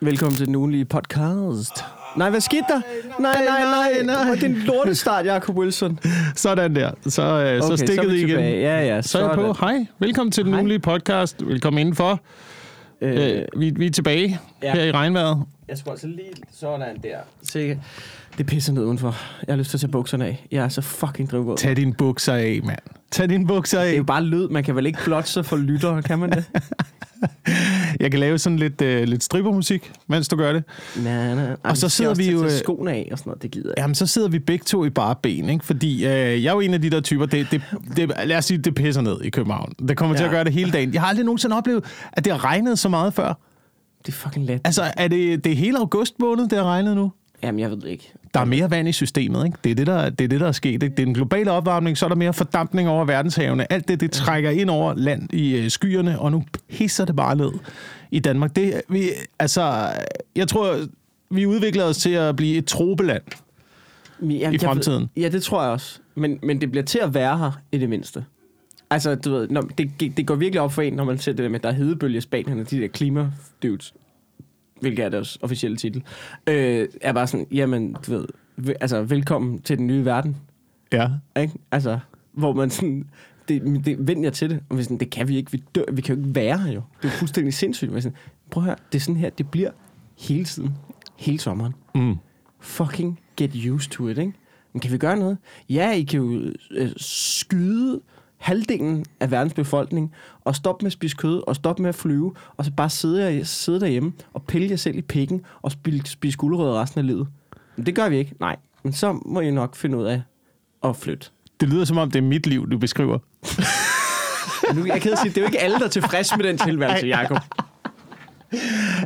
Velkommen til den ugenlige podcast. Nej, hvad skete der? Nej, nej, nej, nej. Det er en lortestart, Jacob Wilson. Sådan der. Så, øh, Okay, så så vi det igen. tilbage. Ja, ja, Så er jeg på. Hej, velkommen til den Hej. ugenlige podcast. Velkommen indenfor. Øh, Øh, vi, vi er tilbage ja. her i regnvejret. jeg skulle altså lige sådan der. Se, det pisser ned udenfor. Jeg har lyst til at tage bukserne af. Jeg er så fucking drivvåd. Tag dine bukser af, mand. Tag dine bukser Det er af. jo bare lyd. Man kan vel ikke sig for lytter, kan man det? Jeg kan lave sådan lidt, øh, lidt strippermusik, mens du gør det. Nej, nej. Og så sidder vi jo, øh, skoene af og sådan noget, det gider jeg. Jamen, så sidder vi begge to i bare ben, ikke? Fordi øh, jeg er jo en af de der typer, det, det, det, lad os sige, det pisser ned i København. Det kommer ja. til at gøre det hele dagen. Jeg har aldrig nogensinde oplevet, at det har regnet så meget før. Det er fucking let. Altså, er det, det er hele august måned, det har regnet nu? Jamen, jeg ved det ikke. Der er mere vand i systemet, ikke? Det er det, der, det er, det, der er sket. Ikke? Det er den globale opvarmning, så er der mere fordampning over verdenshavene. Alt det, det trækker ind over land i øh, skyerne, og nu pisser det bare ned i Danmark. Det, vi, altså, jeg tror, vi udvikler os til at blive et tropeland. Jamen, i jeg fremtiden. ja, det tror jeg også. Men, men det bliver til at være her i det mindste. Altså, du ved, når, det, det går virkelig op for en, når man ser det der med, der er hedebølge i Spanien, og de der klimadudes, hvilket er deres officielle titel, øh, er bare sådan, jamen, du ved, ve- altså, velkommen til den nye verden, Ja. ikke? Altså, hvor man sådan, det, det vend jer til det, og vi sådan, det kan vi ikke, vi, dør, vi kan jo ikke være her jo. Det er jo fuldstændig sindssygt. Men sådan, prøv at høre, det er sådan her, det bliver hele tiden, hele sommeren Mm. fucking get used to it, ikke? Men kan vi gøre noget? Ja, I kan jo øh, skyde halvdelen af verdens befolkning, og stoppe med at spise kød, og stoppe med at flyve, og så bare sidde, sidde derhjemme og pille jer selv i pikken, og spise, spise gulerødder resten af livet. Men det gør vi ikke. Nej. Men så må I nok finde ud af at flytte. Det lyder som om, det er mit liv, du beskriver. Nu, jeg kan sige, det er jo ikke alle, der er tilfreds med den tilværelse, Jacob.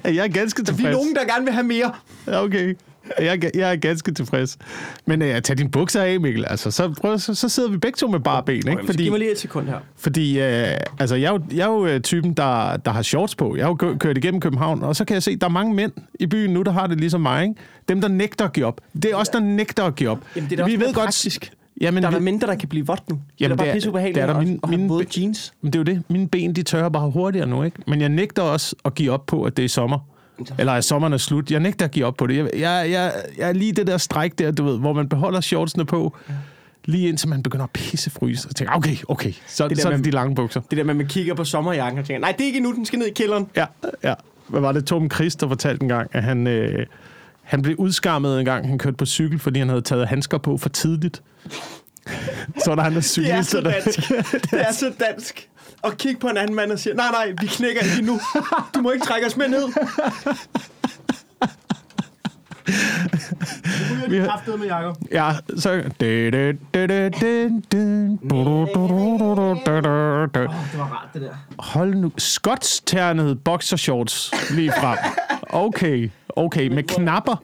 Jeg er ganske tilfreds. er nogen, der gerne vil have mere. Ja, Okay. Jeg er, jeg er ganske tilfreds. Men uh, tag dine bukser af, Mikkel. Altså, så, prøv, så, så sidder vi begge to med bare ben, ikke? Fordi... Giv mig lige et sekund her. Fordi øh, altså, jeg, er jo, jeg er jo øh, typen, der, der har shorts på. Jeg har jo kø- kørt igennem København, og så kan jeg se, at der er mange mænd i byen nu, der har det ligesom mig. Ikke? Dem, der nægter at give op. Det er også der nægter at give op. Jamen, det er da også mere praktisk. Jamen, Der er vi, der mindre, der kan blive vådt nu. det er Jamen, da bare det er- ubehageligt det er der mine- have mine våde be- jeans. men det er jo det. Mine ben, de tørrer bare hurtigere nu, ikke? Men jeg nægter også at give op på, at det er sommer. Eller at sommeren er slut. Jeg nægter at give op på det. Jeg, jeg, jeg, jeg er lige det der stræk der, du ved, hvor man beholder shortsene på, lige indtil man begynder at pissefryse. Og tænker, okay, okay, så, Det der så er det de lange bukser. Det der med, at man kigger på sommerjakken og tænker, nej, det er ikke endnu, den skal ned i kælderen. Ja, ja. Hvad var det, Tom Christ, der fortalte en gang, at han, øh, han blev udskammet en gang, han kørte på cykel, fordi han havde taget handsker på for tidligt. så var der andre Det er så der... dansk. Det er så dansk. Og kigge på en anden mand og sige, nej, nej, vi knækker ikke endnu. Du må ikke trække os med ned. Vi har- med Jacob. Ja, så... Det Det var rart, det der. Hold nu. Skotsternede boxershorts lige frem. Okay, okay. Med knapper.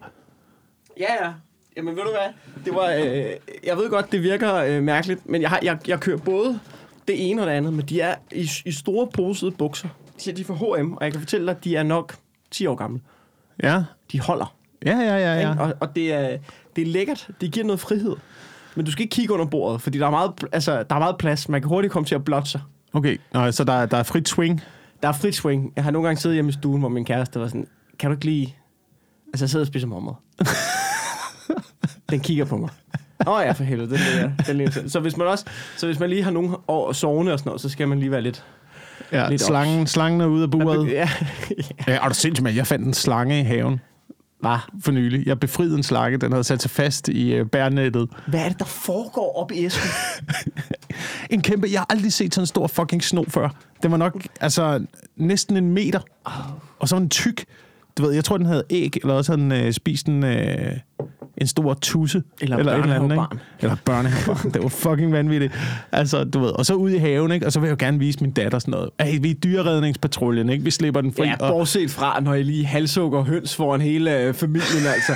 Ja, ja. Jamen, ved du hvad? Det var, øh, jeg ved godt, det virker øh, mærkeligt, men jeg, har, jeg, jeg kører både det ene og det andet, men de er i, i store posede bukser. De er de fra H&M, og jeg kan fortælle dig, at de er nok 10 år gamle. Ja, De holder. ja, ja, ja. Ja. Og, og det, er, det er lækkert. Det giver noget frihed. Men du skal ikke kigge under bordet, fordi der er meget, altså, der er meget plads. Man kan hurtigt komme til at blotte sig. Okay, Nå, så der, er- der er frit swing. Der er frit swing. Jeg har nogle gange siddet hjemme i stuen, hvor min kæreste var sådan, kan du ikke lige... Altså, jeg sidder og spiser mormad. Den kigger på mig. Åh oh, ja, for helvede. Den, der, den lige, så, hvis man også, så hvis man lige har nogle år sovende og sådan noget, så skal man lige være lidt... Ja, Lidt slangen, slangen er ude af buret. Ja, Ja, og du sindssygt. Jeg fandt en slange i haven Var. for nylig. Jeg befriede en slange. Den havde sat sig fast i øh, bærnettet. Hvad er det, der foregår op i æsken? En kæmpe... Jeg har aldrig set sådan en stor fucking sno før. Den var nok altså næsten en meter. Og så var den tyk. Du ved, jeg tror, den havde æg, eller også havde den øh, spist en, øh, en stor tusse. Eller et eller andet, børnehavebarn. Eller børnehavebarn. det var fucking vanvittigt. Altså, du ved. Og så ud i haven, ikke? Og så vil jeg jo gerne vise min datter sådan noget. Hey, vi er dyreredningspatruljen, ikke? Vi slipper den fri. Ja, og, bortset fra, når I lige halshugger høns foran hele øh, familien, altså.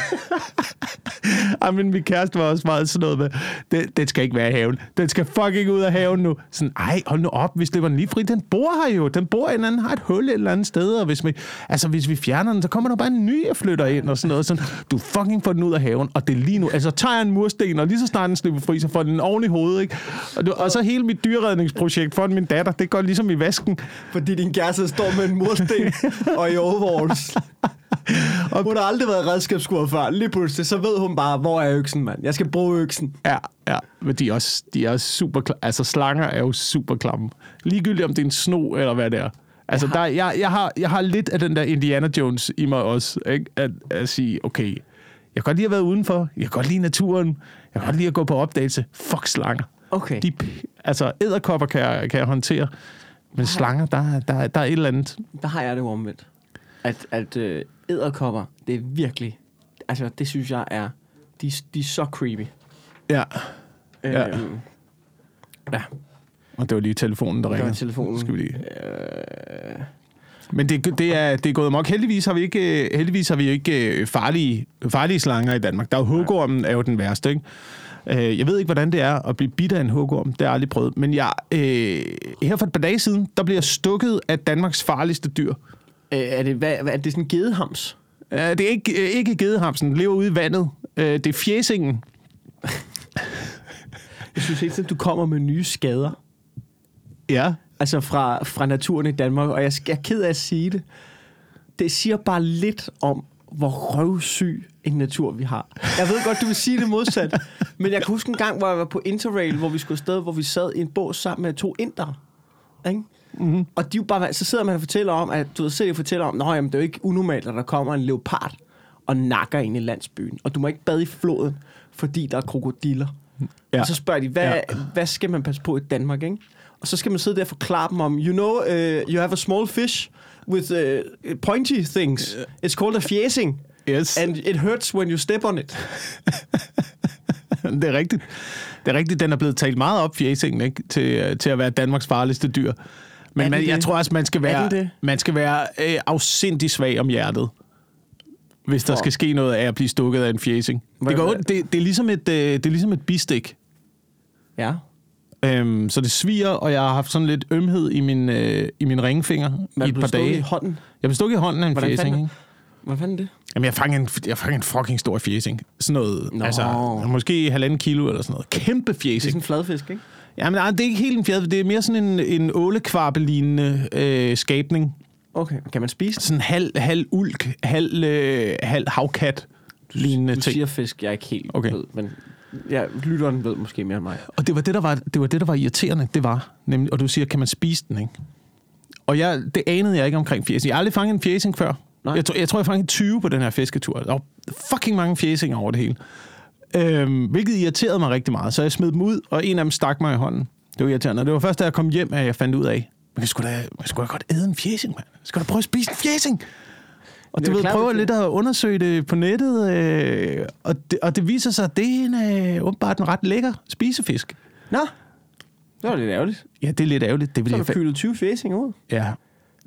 Ej, men min kæreste var også meget sådan noget med, den, den skal ikke være i haven. Den skal fucking ud af haven nu. Sådan, ej, hold nu op, vi slipper den lige fri. Den bor her jo. Den bor en anden, har et hul et eller andet sted. Og hvis vi, altså, hvis vi fjerner den, så kommer der bare en ny og flytter ind og sådan noget. Sådan, du fucking får den ud af haven. Og det er lige nu. Altså, tager jeg en mursten, og lige så snart den slipper fri, så får den oven i hovedet, ikke? Og, du, og så hele mit dyreredningsprojekt for min datter, det går ligesom i vasken. Fordi din kæreste står med en mursten og i overalls. Og hun har aldrig været redskabsskuer før. Lige pludselig, så ved hun bare, hvor er øksen, mand. Jeg skal bruge øksen. Ja, ja. Men de er også, de er også super kla- Altså, slanger er jo super klamme. Ligegyldigt om det er en sno, eller hvad det er. Altså, jeg har, der, jeg, jeg, har, jeg har lidt af den der Indiana Jones i mig også. Ikke? At, at sige, okay, jeg kan godt lide at være udenfor. Jeg kan godt lide naturen. Jeg kan godt lide at gå på opdagelse. Fuck slanger. Okay. De, altså, æderkopper kan jeg, kan jeg håndtere. Men slanger, der, der, der er et eller andet. Der har jeg det jo omvendt. At, at øh, æderkopper, det er virkelig... Altså, det synes jeg er... De, de er så creepy. Ja. Ja. Øhm, ja. Og det var lige telefonen, der Det var ringede. telefonen. Skal vi lige. Øh, Men det, det, er, det er gået amok. Heldigvis har vi ikke, heldigvis har vi ikke øh, farlige, farlige slanger i Danmark. Der er jo hugormen er jo den værste, ikke? Øh, Jeg ved ikke, hvordan det er at blive bidt af en hugorm. Det har jeg aldrig prøvet. Men jeg, øh, her for et par dage siden, der bliver jeg stukket af Danmarks farligste dyr. øh, er, det, hvad, er det sådan en gedehams? Øh, Det er ikke, øh, ikke gedehamsen. Den lever ude i vandet. Øh, Det er fjesingen. Jeg synes hele tiden, du kommer med nye skader. Ja. Altså fra, fra naturen i Danmark, og jeg, jeg er ked af at sige det. Det siger bare lidt om, hvor røvsyg en natur vi har. Jeg ved godt, du vil sige det modsat, men jeg kan huske en gang, hvor jeg var på Interrail, hvor vi skulle afsted, hvor vi sad i en bås sammen med to indere. Ikke? Mm-hmm. Og de bare, så sidder man og fortæller om, at du ved, sidder og fortæller om, at det er jo ikke unormalt, at der kommer en leopard og nakker ind i landsbyen. Og du må ikke bade i floden, fordi der er krokodiller. Ja. Og så spørger de, hvad, ja. hvad skal man passe på i Danmark, ikke? Og så skal man sidde der og forklare dem om, you know, uh, you have a small fish with uh, pointy things. It's called a fjæsing, Yes. and it hurts when you step on it. det er rigtigt. Det er rigtigt, den er blevet talt meget op, fjæsingen, ikke? Til, øh, til at være Danmarks farligste dyr. Men man, jeg tror også, man skal være, man skal være øh, afsindig svag om hjertet, hvis der For- skal ske noget af at blive stukket af en fjæsing. Det, går, det, det, er ligesom et, øh, det er ligesom et bistik. Ja. Øhm, så det sviger, og jeg har haft sådan lidt ømhed i min, øh, i min ringfinger Man i et par dage. i hånden. Jeg blev stukket i hånden af en Hvordan fjæsing. Hvad fanden det? Jamen, jeg fangede en, jeg fangede en fucking stor fjæsing. Sådan noget, Nå. altså, måske halvanden kilo eller sådan noget. Kæmpe Det er fjæsing. sådan en fladfisk, ikke? Jamen, nej, det er ikke helt en fjerde. Det er mere sådan en, en ålekvarpe-lignende øh, skabning. Okay, kan man spise den? Sådan halv, halv ulk, halv, øh, halv havkat lignende Du ting. siger fisk, jeg er ikke helt Okay. ved, men ja, lytteren ved måske mere end mig. Og det var det, der var, det var det, der var irriterende. Det var nemlig, og du siger, kan man spise den, ikke? Og jeg, det anede jeg ikke omkring fjæsing. Jeg har aldrig fanget en fjæsing før. Nej. Jeg, tror, jeg tror, jeg fangede 20 på den her fisketur. Der var fucking mange fjæsinger over det hele. Øhm, hvilket irriterede mig rigtig meget. Så jeg smed dem ud, og en af dem stak mig i hånden. Det var irriterende. Og det var først, da jeg kom hjem, at jeg fandt ud af, man kan sgu da, man kan sgu da godt æde en fjæsing, mand. Skal du prøve at spise en fjæsing? Og Det du ved, klart, prøver det- lidt at undersøge det på nettet, øh, og, det, og det viser sig, at det er en, øh, åbenbart en ret lækker spisefisk. Nå, det var lidt ærgerligt. Ja, det er lidt ærgerligt. Det vil Så har jeg, du fa- fælet 20 fæsinger ud. ja.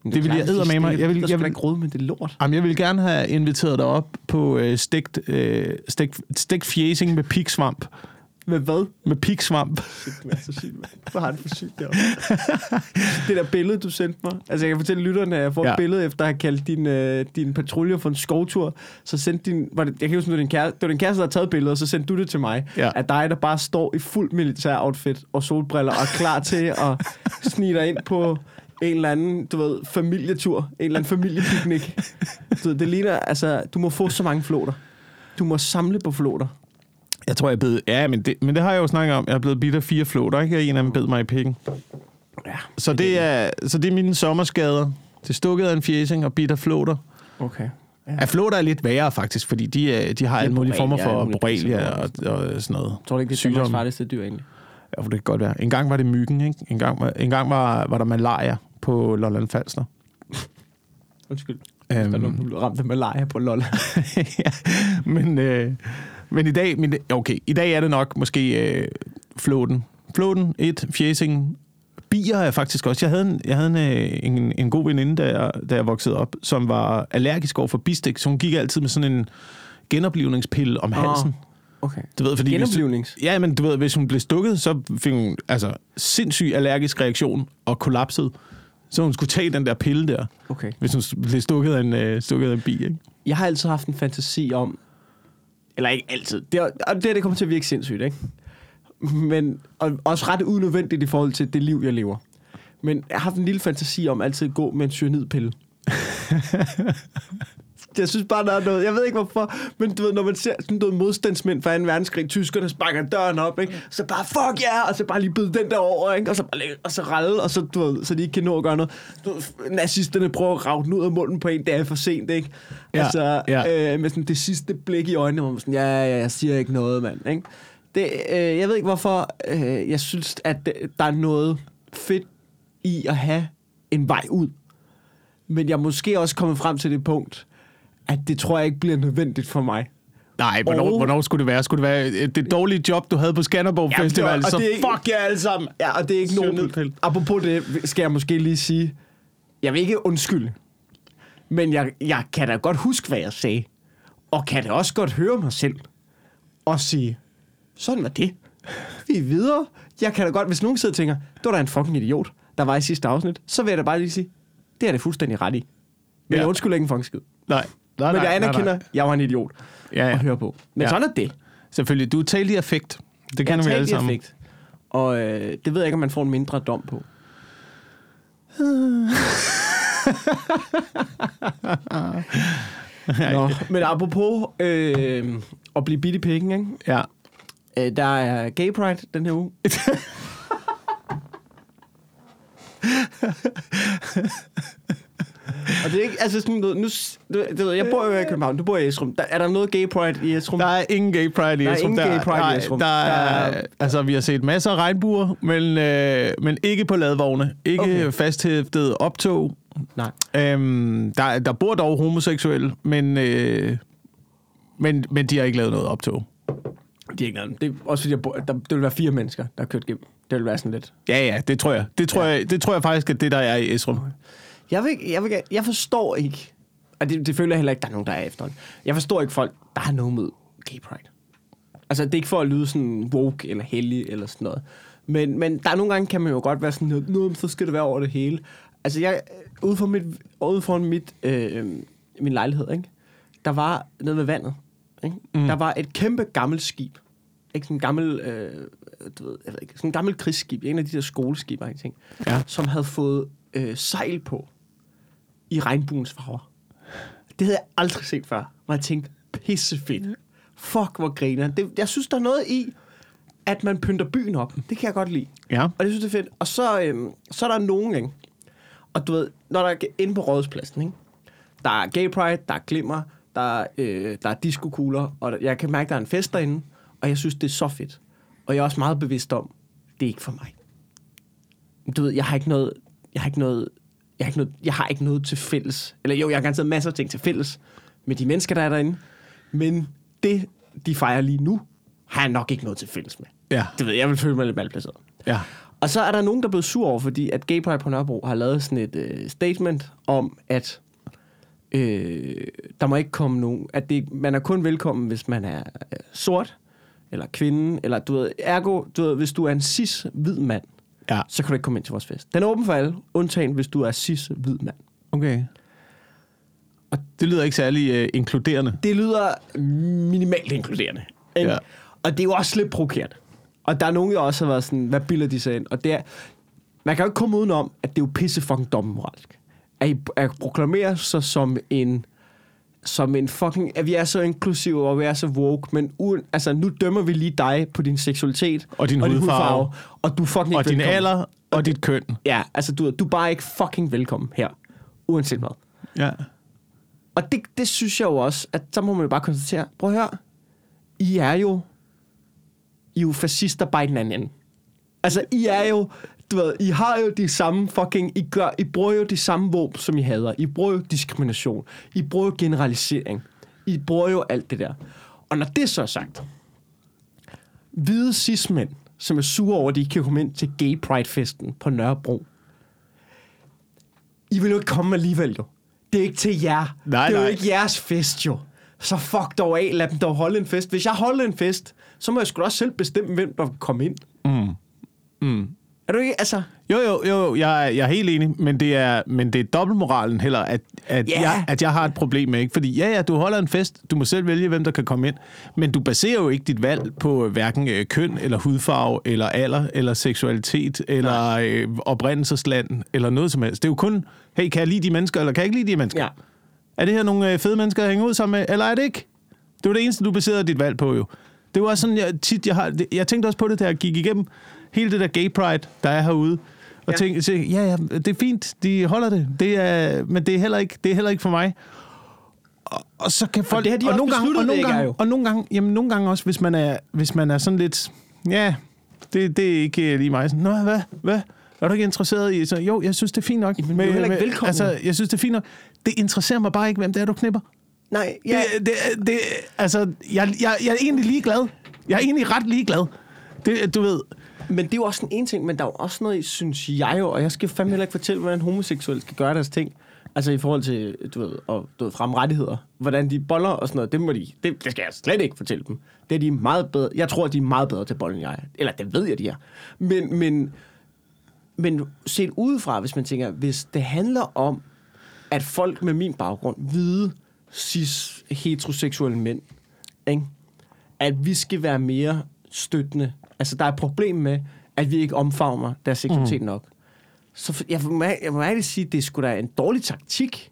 Men Det vil jeg klart, eddermame mig. det- Jeg vil- jeg vil- ikke råde med det lort. Jamen, jeg vil gerne have inviteret dig op på øh, stegt, øh, stegt, stegt fjæsing med piksvamp. Med hvad? Med piksvamp. Det er så sygt. Hvor har det for sygt deroppe. det der billede, du sendte mig. Altså, jeg kan fortælle lytterne, at jeg får ja. Et billede, efter at have kaldt din, øh, din patrulje for en skovtur. Så sendte din... Var det, jeg kan huske, det var din kæreste, det var din kæreste, der havde taget billedet, og så sendte du det til mig. Ja. At dig, der bare står i fuld militær outfit og solbriller, og er klar til at snige dig ind på en eller anden, du ved, familietur. En eller anden familiepiknik. Du ved, det ligner, altså, du må få så mange floter. Du må samle på floter. Jeg tror, jeg blevet... Ja, men det, men det har jeg jo snakket om. Jeg er blevet bidt af fire flåter, ikke? Og en af dem bed mig i pikken. Ja. Så det er, så det er mine sommerskader. Det er stukket af en fjæsing og bidt af flåter. Okay. Ja. Ja, flåter er lidt værre, faktisk, fordi de, er, de har alle mulige former for borrelia og, og sådan noget. Tror ikke, det er. Danmarks farligste dyr, egentlig. Ja, for det kan godt være. En gang var det myggen, ikke? En gang var, en gang var, var der malaria på Lolland Falster. Undskyld. Øhm, Der er nogen, der ramte malaria på lol. ja, men, øh, men i dag, men, okay, i dag er det nok måske øh, flåten. Flåten, et, fjæsingen. Bier er faktisk også. Jeg havde en, jeg havde en, øh, en, en god veninde, da jeg, da jeg voksede op, som var allergisk over for bistik, så hun gik altid med sådan en genoplivningspille om halsen. Okay. Du ved, fordi hvis, Genoplivnings. ja, men du ved, hvis hun blev stukket, så fik hun altså sindssyg allergisk reaktion og kollapsede. Så hun skulle tage den der pille der, Okay. hvis hun blev stukket af en, øh, stukket af en bi, ikke? Jeg har altid haft en fantasi om, eller ikke altid, det, er, og det, her, det kommer til at virke sindssygt, ikke? Men og også ret unødvendigt i forhold til det liv, jeg lever. Men jeg har haft en lille fantasi om altid at gå med en cyanidpille. Jeg synes bare, der er noget... Jeg ved ikke hvorfor, men du ved, når man ser sådan noget modstandsmænd fra 2. verdenskrig, tyskerne sparker døren op, ikke? så bare fuck ja, yeah! og så bare lige byde den der over, ikke? og så bare og så ralle, og så, du ved, så de ikke kan nå at gøre noget. Du nazisterne prøver at rave den ud af munden på en, det er for sent, ikke? Ja, altså, ja. Øh, med sådan det sidste blik i øjnene, hvor man sådan, ja, ja, jeg siger ikke noget, mand, ikke? Det, øh, jeg ved ikke, hvorfor øh, jeg synes, at der er noget fedt i at have en vej ud. Men jeg er måske også kommet frem til det punkt, at det tror jeg ikke bliver nødvendigt for mig. Nej, hvornår, Og- hvornår skulle det være? Skulle det være et- det dårlige job, du havde på Skanderborg Ja, Festival? og så det er ikke- fuck jer alle sammen. Ja, og det er ikke nogen... Apropos det, skal jeg måske lige sige, jeg vil ikke undskylde, men jeg, jeg kan da godt huske, hvad jeg sagde, og kan da også godt høre mig selv, og sige, sådan var det. Vi er videre. Jeg kan da godt, hvis nogen sidder og tænker, det var da en fucking idiot, der var i sidste afsnit, så vil jeg da bare lige sige, det er det fuldstændig ret i. Men Ja. jeg undskylder ikke en fucking skid. Nej. Nej Men nej, jeg nej, anerkender, nej. jeg var en idiot Ja, ja. at høre på. Men Ja. sådan er det. Selvfølgelig. Du er talt i affekt. Det kender vi alle sammen. affekt. Og øh, det ved jeg ikke, om man får en mindre dom på. Nå, men apropos øh, at blive bidt i pikken, ikke? Ja. Øh, der er Gay Pride den her uge. Og det er ikke, altså sådan noget, nu, du, du, jeg bor jo i København, du bor i Esrum. Der, er der noget Gay Pride i Esrum? Der er ingen gay pride i Der er Esrum. ingen gay pride i nej, Esrum. Der er, Der er- altså, vi har set masser af regnbuer, men, øh, men ikke på ladvogne. Ikke okay. Okay. fasthæftet optog. Nej. Øhm, der, der bor dog homoseksuelle, men, øh, men, men de har ikke lavet noget optog. Det er ikke noget. Det er også fordi, jeg bor, der, det vil være fire mennesker, der har kørt gennem. Det vil være sådan lidt. Ja, ja, det tror jeg. Det tror, ja. jeg, det tror jeg faktisk, at det der er i Esrum. Jeg, vil, jeg, vil, jeg forstår ikke, og det, det føler jeg heller ikke, der er nogen, der er efter. Jeg forstår ikke folk, der har noget med gay pride. Altså, det er ikke for at lyde sådan woke eller hellig eller sådan noget. Men, men der er nogle gange, kan man jo godt være sådan, noget, "Nå, men så skal det være over det hele. Altså, jeg, ude for mit, ude foran mit, øh, min lejlighed, ikke? der var nede ved vandet. Ikke? Mm. Der var et kæmpe gammelt skib. Ikke sådan en gammel, øh, du ved, jeg ved ikke, sådan en gammel krigsskib. En af de der skoleskib, ikke, ting, Ja. som havde fået øh, sejl på i regnbuens farver. Det havde jeg aldrig set før, hvor jeg tænkte, pisse fedt. Fuck, hvor griner. Det, jeg synes, der er noget i, at man pynter byen op. Det kan jeg godt lide. Ja. Og det synes jeg er fedt. Og så, øhm, så er der nogen, ikke? Og du ved, når der er inde på rådhuspladsen, ikke? Der er gay pride, der er glimmer, der er, øh, der er diskokugler, og der, jeg kan mærke, der er en fest derinde, og jeg synes, det er så fedt. Og jeg er også meget bevidst om, det er ikke for mig. Du ved, jeg har ikke noget, jeg har ikke noget, jeg har ikke noget, jeg har ikke noget til fælles. Eller jo, jeg har garanteret masser af ting til fælles med de mennesker, der er derinde. Men det, de fejrer lige nu, har jeg nok ikke noget til fælles med. Ja. Det ved jeg, jeg vil føle mig lidt malplaceret. Ja. Og så er der nogen, der er blevet sur over, fordi at Gay Pride på Nørrebro har lavet sådan et øh, statement om, at øh, der må ikke komme nogen... At det, man er kun velkommen, hvis man er øh, sort, eller kvinde, eller du ved, ergo, du ved, hvis du er en cis-hvid mand, Ja. så kan du ikke komme ind til vores fest. Den er åben for alle, undtagen hvis du er cis-hvid mand. Okay. Og det lyder ikke særlig øh, inkluderende. Det lyder minimalt inkluderende. Ikke? Ja. Og det er jo også lidt provokerende. Og der er nogen, der også har været sådan, hvad bilder de sig ind? Og det er, man kan jo ikke komme udenom, at det er jo pisse fucking dobbeltmoralsk. At, I, at proklamere sig som en som en fucking, at vi er så inklusive og vi er så woke, men uden, altså, nu dømmer vi lige dig på din seksualitet Og din hudfarve. og du fucking Og din velkommen. alder og dit køn. Ja, altså du, du er bare ikke fucking velkommen her, uanset hvad. Ja. Og det, det synes jeg jo også, at så må man jo bare konstatere, prøv at høre, I er jo, I er jo fascister bare i den anden ende. Altså, I er jo, du ved, I har jo de samme fucking, I, gør, I bruger jo de samme våben, som I hader. I bruger jo diskrimination. I bruger jo generalisering. I bruger jo alt det der. Og når det så er sagt, hvide cis-mænd, som er sure over, at de ikke kan komme ind til Gay Pride-festen på Nørrebro, I vil jo ikke komme alligevel, jo. Det er ikke til jer. Nej, det er jo nej. ikke jeres fest, jo. Så fuck dog af, lad dem dog holde en fest. Hvis jeg holder en fest, så må jeg sgu også selv bestemme, hvem der vil komme ind. Mm. Mm. Er du ikke, altså... Jo, jo, jo, jeg er, jeg er helt enig, men det er, men det er dobbeltmoralen heller, at, at, Ja. jeg, at jeg har et problem med, ikke? Fordi ja, ja, du holder en fest, du må selv vælge, hvem der kan komme ind, men du baserer jo ikke dit valg på hverken øh, køn, eller hudfarve, eller alder, eller seksualitet, eller øh, oprindelsesland, eller noget som helst. Det er jo kun, hey, kan jeg lide de mennesker, eller kan jeg ikke lide de mennesker? Ja. Er det her nogle øh, fede mennesker at hænge ud sammen med, eller er det ikke? Det var det eneste, du baserede dit valg på jo. Det var sådan, jeg, tit, jeg, har, jeg tænkte også på det, da jeg gik igennem hele det der gay pride, der er herude. Og Ja. tænkte, ja, ja, det er fint, de holder det, det er, men det er, heller ikke, det er heller ikke for mig. Og, og så kan folk... det har de også nogle gange, og nogle gange, jo. og nogle gange, jamen, nogle gange også, hvis man er, hvis man er sådan lidt... Ja, det, det er ikke lige mig. Sådan, Nå, hvad? Hvad? Er du ikke interesseret i? Så, jo, jeg synes, det er fint nok. Jamen, du er heller ikke velkommen. Altså, jeg synes, det er fint nok. Det interesserer mig bare ikke, hvem det er, du knipper. Nej, Ja. Det, det, det, altså, jeg, jeg, jeg er egentlig ligeglad. Jeg er egentlig ret ligeglad. Det, du ved, men det er jo også en ting, men der er jo også noget, synes jeg jo, og jeg skal fandme heller ikke fortælle, hvordan homoseksuelle skal gøre deres ting. Altså i forhold til, du ved, og, du ved, fremrettigheder. Hvordan de boller og sådan noget, det må de, det, det skal jeg slet ikke fortælle dem. Det er de meget bedre, jeg tror, de er meget bedre til bolden, end jeg er. Eller det ved jeg, de er. Men, men, men set udefra, hvis man tænker, hvis det handler om, at folk med min baggrund, hvide, cis, heteroseksuelle mænd, ikke? at vi skal være mere støttende. Altså, der er et problem med, at vi ikke omfavner deres seksualitet mm. nok. Så jeg må, jeg må ærligt sige, det er sgu da en dårlig taktik.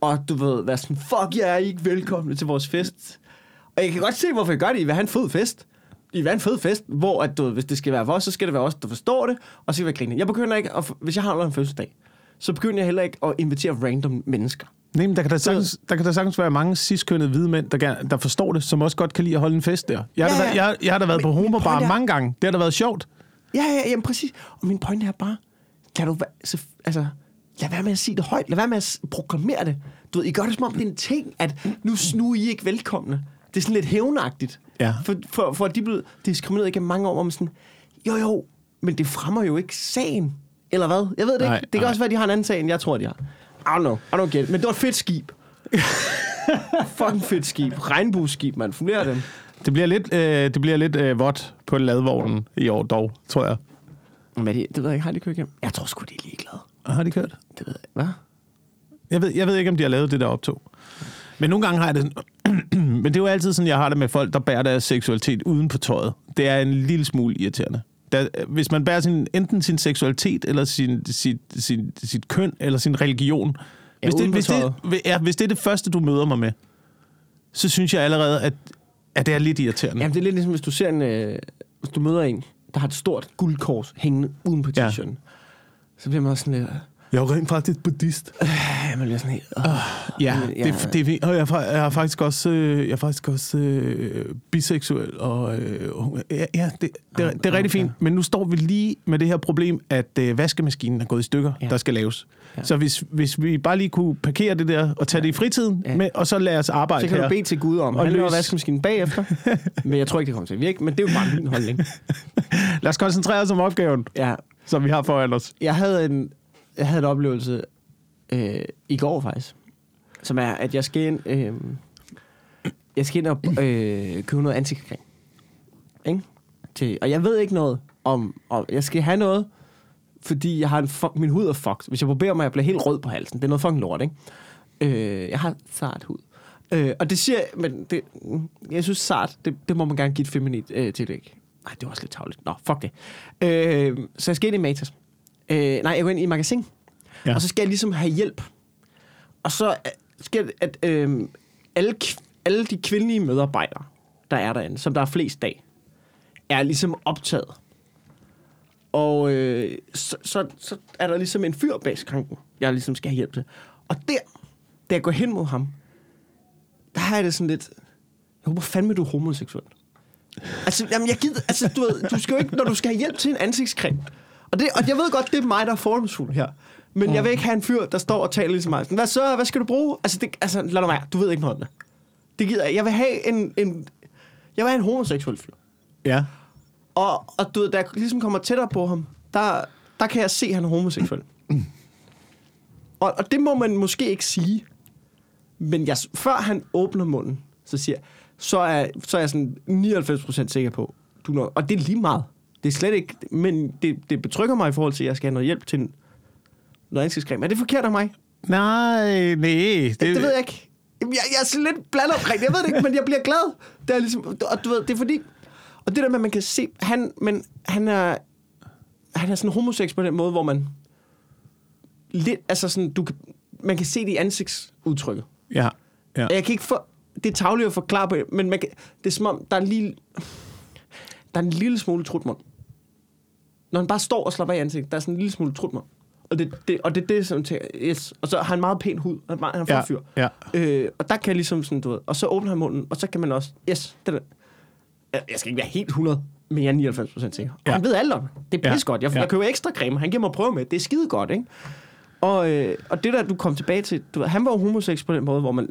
Og du ved, være sådan, fuck, jeg er ikke velkomne til vores fest. Og jeg kan godt se, hvorfor jeg gør det. I vil have en fed fest. I vil have en fed fest, hvor at, du, hvis det skal være for os, så skal det være os, der forstår det, og så skal det være grine. Jeg begynder ikke, at, hvis jeg har en fødselsdag, så begynder jeg heller ikke at invitere random mennesker. nej, men der kan da sagtens, der kan da sagtens være mange ciskønnede hvide mænd, der, gerne, der forstår det, som også godt kan lide at holde en fest der. Jeg har, Ja, ja, ja. Jeg, jeg har da været Men på homobar er- mange gange. Det har da været sjovt. Ja, ja, jamen præcis. Og min pointe er bare, lad du så, altså, lad være med at sige det højt. Lad være med at proklamere det. Du ved, I gør det som om, det er en ting, at nu, nu er I ikke velkomne. Det er sådan lidt hævnagtigt. Ja. For, for, for de er blevet diskrimineret igennem mange år, hvor man sådan, jo jo, men det fremmer jo ikke sagen. Eller hvad? Jeg ved det Nej, ikke. Det kan nej. også være, at de har en anden sag, end jeg tror, de har. I don't know. I don't get it. Men det var et fedt skib. Fucking fedt skib. Regnbueskib, man. Fungerer dem. Det bliver lidt, øh, det bliver lidt øh, vådt på ladvognen i år dog, tror jeg. Men det, det ved jeg ikke. Har de kørt hjem? Jeg tror sgu, de er ligeglade. Har de kørt? Det ved jeg. Hvad? Jeg ved, jeg ved ikke, om de har lavet det der optog. Men nogle gange har jeg det sådan, Men det er jo altid sådan, jeg har det med folk, der bærer deres seksualitet uden på tøjet. Det er en lille smule irriterende. Der, hvis man bærer sin, enten sin seksualitet, eller sin, sit, sin, sit køn, eller sin religion. Hvis det, hvis, det, ja, hvis det er det første, du møder mig med, så synes jeg allerede, at, at det er lidt irriterende. Jamen, det er lidt ligesom, hvis du ser en... Øh, hvis du møder en, der har et stort guldkors hængende uden på Ja. t-shirten, så bliver man også sådan lidt... Jeg er jo rent faktisk buddhist. Øh, man bliver sådan helt... Øh. Ja, ja. det, det, er og jeg, er, jeg er faktisk også, øh, jeg er faktisk også øh, biseksuel, og øh, ja, ja det, det, er- det er rigtig fint. Men nu står vi lige med det her problem, at øh, vaskemaskinen er gået i stykker, Ja. ja. der skal laves. Ja. Ja. Så hvis, hvis vi bare lige kunne parkere det der, og tage det i fritiden, Ja. ja. med, og så lade os arbejde Så kan her. du bede til Gud om, Og han laver vaskemaskinen bagefter. men jeg tror ikke, det kommer til at virke. Men det er jo bare min holdning. Lad os koncentrere os om opgaven, Ja, som vi har foran os. jeg havde en, jeg havde en oplevelse øh, i går faktisk, som er, at jeg skal ind, øh, jeg skal ind og øh, købe noget ansigtscreme. Ikke? Til, og jeg ved ikke noget om, om, jeg skal have noget, fordi jeg har en fuck, min hud er fucked. Hvis jeg prøver mig, jeg bliver helt rød på halsen. Det er noget fucking lort, ikke? Øh, jeg har sart hud. Øh, og det siger men det, jeg synes sart, det, det må man gerne give et feminint øh, tillæg. Nej, det var også lidt tavligt. Nå, fuck det. Øh, så jeg skal ind i Matas. Øh, nej, jeg går ind i et magasin. Ja. Og så skal jeg ligesom have hjælp. Og så øh, skal jeg, at øh, alle, alle de kvindelige medarbejdere, der er derinde, som der er flest af, er ligesom optaget. Og øh, så, så, så er der ligesom en fyr bag skranken, jeg ligesom skal have hjælp til. Og der, da jeg går hen mod ham, der har jeg det sådan lidt, jeg håber fandme, du er homoseksuel. Altså, jamen, jeg gider, altså, du, ved, du skal jo ikke, når du skal have hjælp til en ansigtscreme. Og, det, og jeg ved godt, det er mig, der er fordomsfuld her. Men jeg vil ikke have en fyr, der står og taler ligesom mig. Hvad så? Hvad skal du bruge? Altså, det, altså lad være. Du ved ikke noget om det. Det gider jeg. Jeg vil have en, en, jeg vil have en homoseksuel fyr. Ja. Og, og du ved, da jeg ligesom kommer tættere på ham, der, der kan jeg se, at han er homoseksuel. og, og det må man måske ikke sige. Men jeg, før han åbner munden, så siger jeg, så er, så er jeg sådan 99% sikker på, du når, og det er lige meget. Det er slet ikke, men det, det betrykker mig i forhold til, at jeg skal have noget hjælp til noget ansigtscreme. Er det forkert af mig? Nej, nej. Det, det ved jeg ikke. Jeg, jeg er sådan lidt blandet omkring. Jeg ved det ikke, men jeg bliver glad. Det er ligesom, og du ved, det er fordi... Og det der med, at man kan se... Han, men han er... Han er sådan homosex på den måde, hvor man... Lidt, altså sådan, du kan, man kan se det i ansigtsudtrykket. Ja. ja. Jeg kan ikke få... Det er tavligt at forklare på, men man kan, det er som om, der er lille... Der er en lille smule trutmund. Når han bare står og slapper af i ansigtet, der er sådan en lille smule trutmund. Og det, det, og det er det, som tænker, yes. Og så har han meget pæn hud. Han er, han er Ja, fyr. ja. Øh, og der kan jeg ligesom sådan, du ved, og så åbner han munden, og så kan man også, yes, det er det. Jeg skal ikke være helt 100, men jeg er 99 procent sikker. Og Ja. han ved alt om det. Det er pis godt. Jeg, Ja. jeg køber ekstra creme, han giver mig at prøve med. Det er skide godt, ikke? Og, øh, og det der, du kom tilbage til, du ved, han var jo homosex på den måde, hvor man,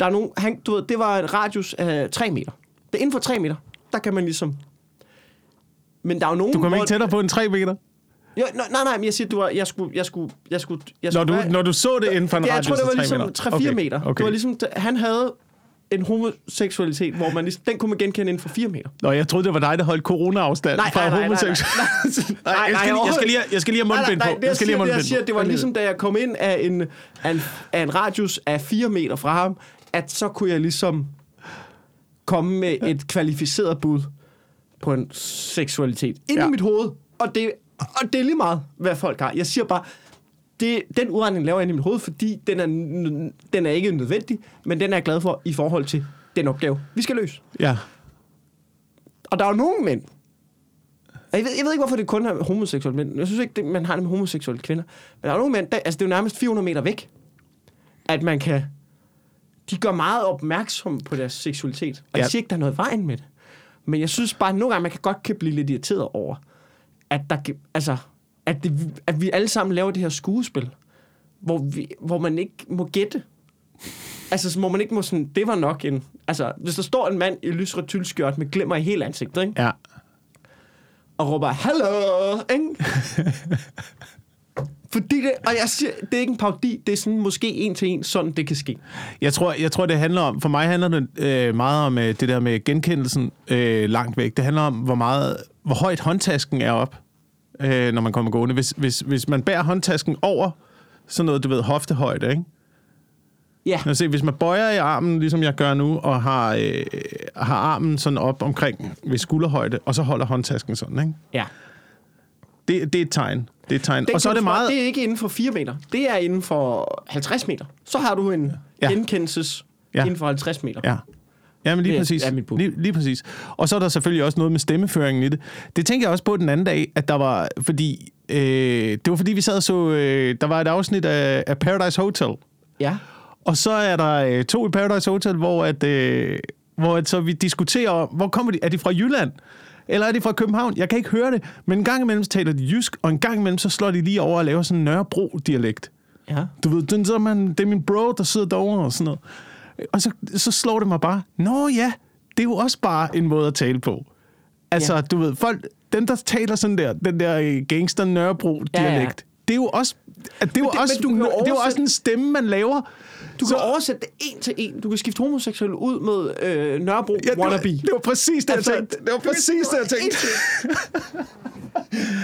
der er nogen, han, du ved, det var en radius af 3 meter. Det er inden for 3 meter, der kan man ligesom, men der er jo nogen, Du kommer ikke tættere på en 3 meter? Jo, nej, nej, nej, men jeg siger, du var, jeg skulle, jeg skulle, jeg skulle, jeg Når skulle du, være- når du så det inden for en Ja, jeg radius tror, det var ligesom meter? 3-4 Okay, meter. Okay. Det var ligesom, han havde en homoseksualitet, hvor man ligesom, den kunne man genkende inden for 4 meter. Nå, jeg troede, det var dig, der holdt corona-afstand Nej, fra nej, nej, nej, nej. Nej, jeg, skal, lige- jeg, skal lige, jeg have mundbind på. det, Jeg skal lige have det, jeg mundbind siger, på. det var ligesom, da jeg kom ind af en, af en, af en radius af 4 meter fra ham, at så kunne jeg ligesom komme med et kvalificeret bud på en seksualitet. Inde Ja. i mit hoved. Og det, og det er lige meget, hvad folk har. Jeg siger bare, det, den udregning laver jeg inde i mit hoved, fordi den er, den er ikke nødvendig, men den er jeg glad for i forhold til den opgave, vi skal løse. Ja. Og der er jo nogle mænd, jeg ved, jeg ved ikke, hvorfor det kun er homoseksuelle mænd. Jeg synes ikke, det, man har det med homoseksuelle kvinder. Men der er nogle mænd, der, altså det er jo nærmest 400 meter væk, at man kan... De gør meget opmærksom på deres seksualitet. Og ja. Jeg siger ikke, der er noget vejen med det. Men jeg synes bare, at nogle gange, man kan godt kan blive lidt irriteret over, at, der, altså, at, det, at vi alle sammen laver det her skuespil, hvor, vi, hvor man ikke må gætte. Altså, så må man ikke må sådan, det var nok en... Altså, hvis der står en mand i lysrødt tyldskjort med glimmer i hele ansigtet, ikke? Ja. og råber, hallo, ikke? Fordi det, og jeg siger, det er ikke en parodi, det er sådan måske en til en, sådan det kan ske. Jeg tror, jeg tror, det handler om, for mig handler det øh, meget om øh, det der med genkendelsen øh, langt væk. Det handler om, hvor meget, hvor højt håndtasken er op, øh, når man kommer gående. Hvis, hvis, hvis man bærer håndtasken over sådan noget, du ved, hoftehøjde, ikke? Ja, os se, hvis man bøjer i armen, ligesom jeg gør nu, og har, øh, har armen sådan op omkring ved skulderhøjde, og så holder håndtasken sådan, ikke? ja. Det, det er et tegn. Det er tegn. Den og så er det meget... Det er ikke inden for 4 meter. Det er inden for 50 meter. Så har du en Ja. genkendelses Ja. inden for 50 meter. Ja. Ja, men lige Det præcis. er mit bud. lige, lige præcis. Og så er der selvfølgelig også noget med stemmeføringen i det. Det tænker jeg også på den anden dag, at der var, fordi, øh, det var fordi, vi sad og så, øh, der var et afsnit af, af Paradise Hotel. ja. Og så er der øh, to i Paradise Hotel, hvor, at, øh, hvor at, så vi diskuterer, hvor kommer de? Er de fra Jylland? Eller er de fra København? Jeg kan ikke høre det, men en gang imellem taler de jysk, og en gang imellem så slår de lige over og laver sådan en Nørrebro-dialekt. ja. Du ved, den, så man, det er min bro, der sidder derovre og sådan noget. Og så, så slår det mig bare, nå ja, det er jo også bare en måde at tale på. Altså, ja. Du ved, folk, den der taler sådan der, den der øh, gangster Nørrebro-dialekt, Ja, ja. det er jo også, det er jo det- også, men du kan det er jo også en stemme, man laver. Du kan oversætte det en til en. Du kan skifte homoseksuel ud med øh, Nørrebro Ja, det, var, wannabe. det var præcis det, Altså, jeg tænkte. Det var præcis det, jeg tænkte.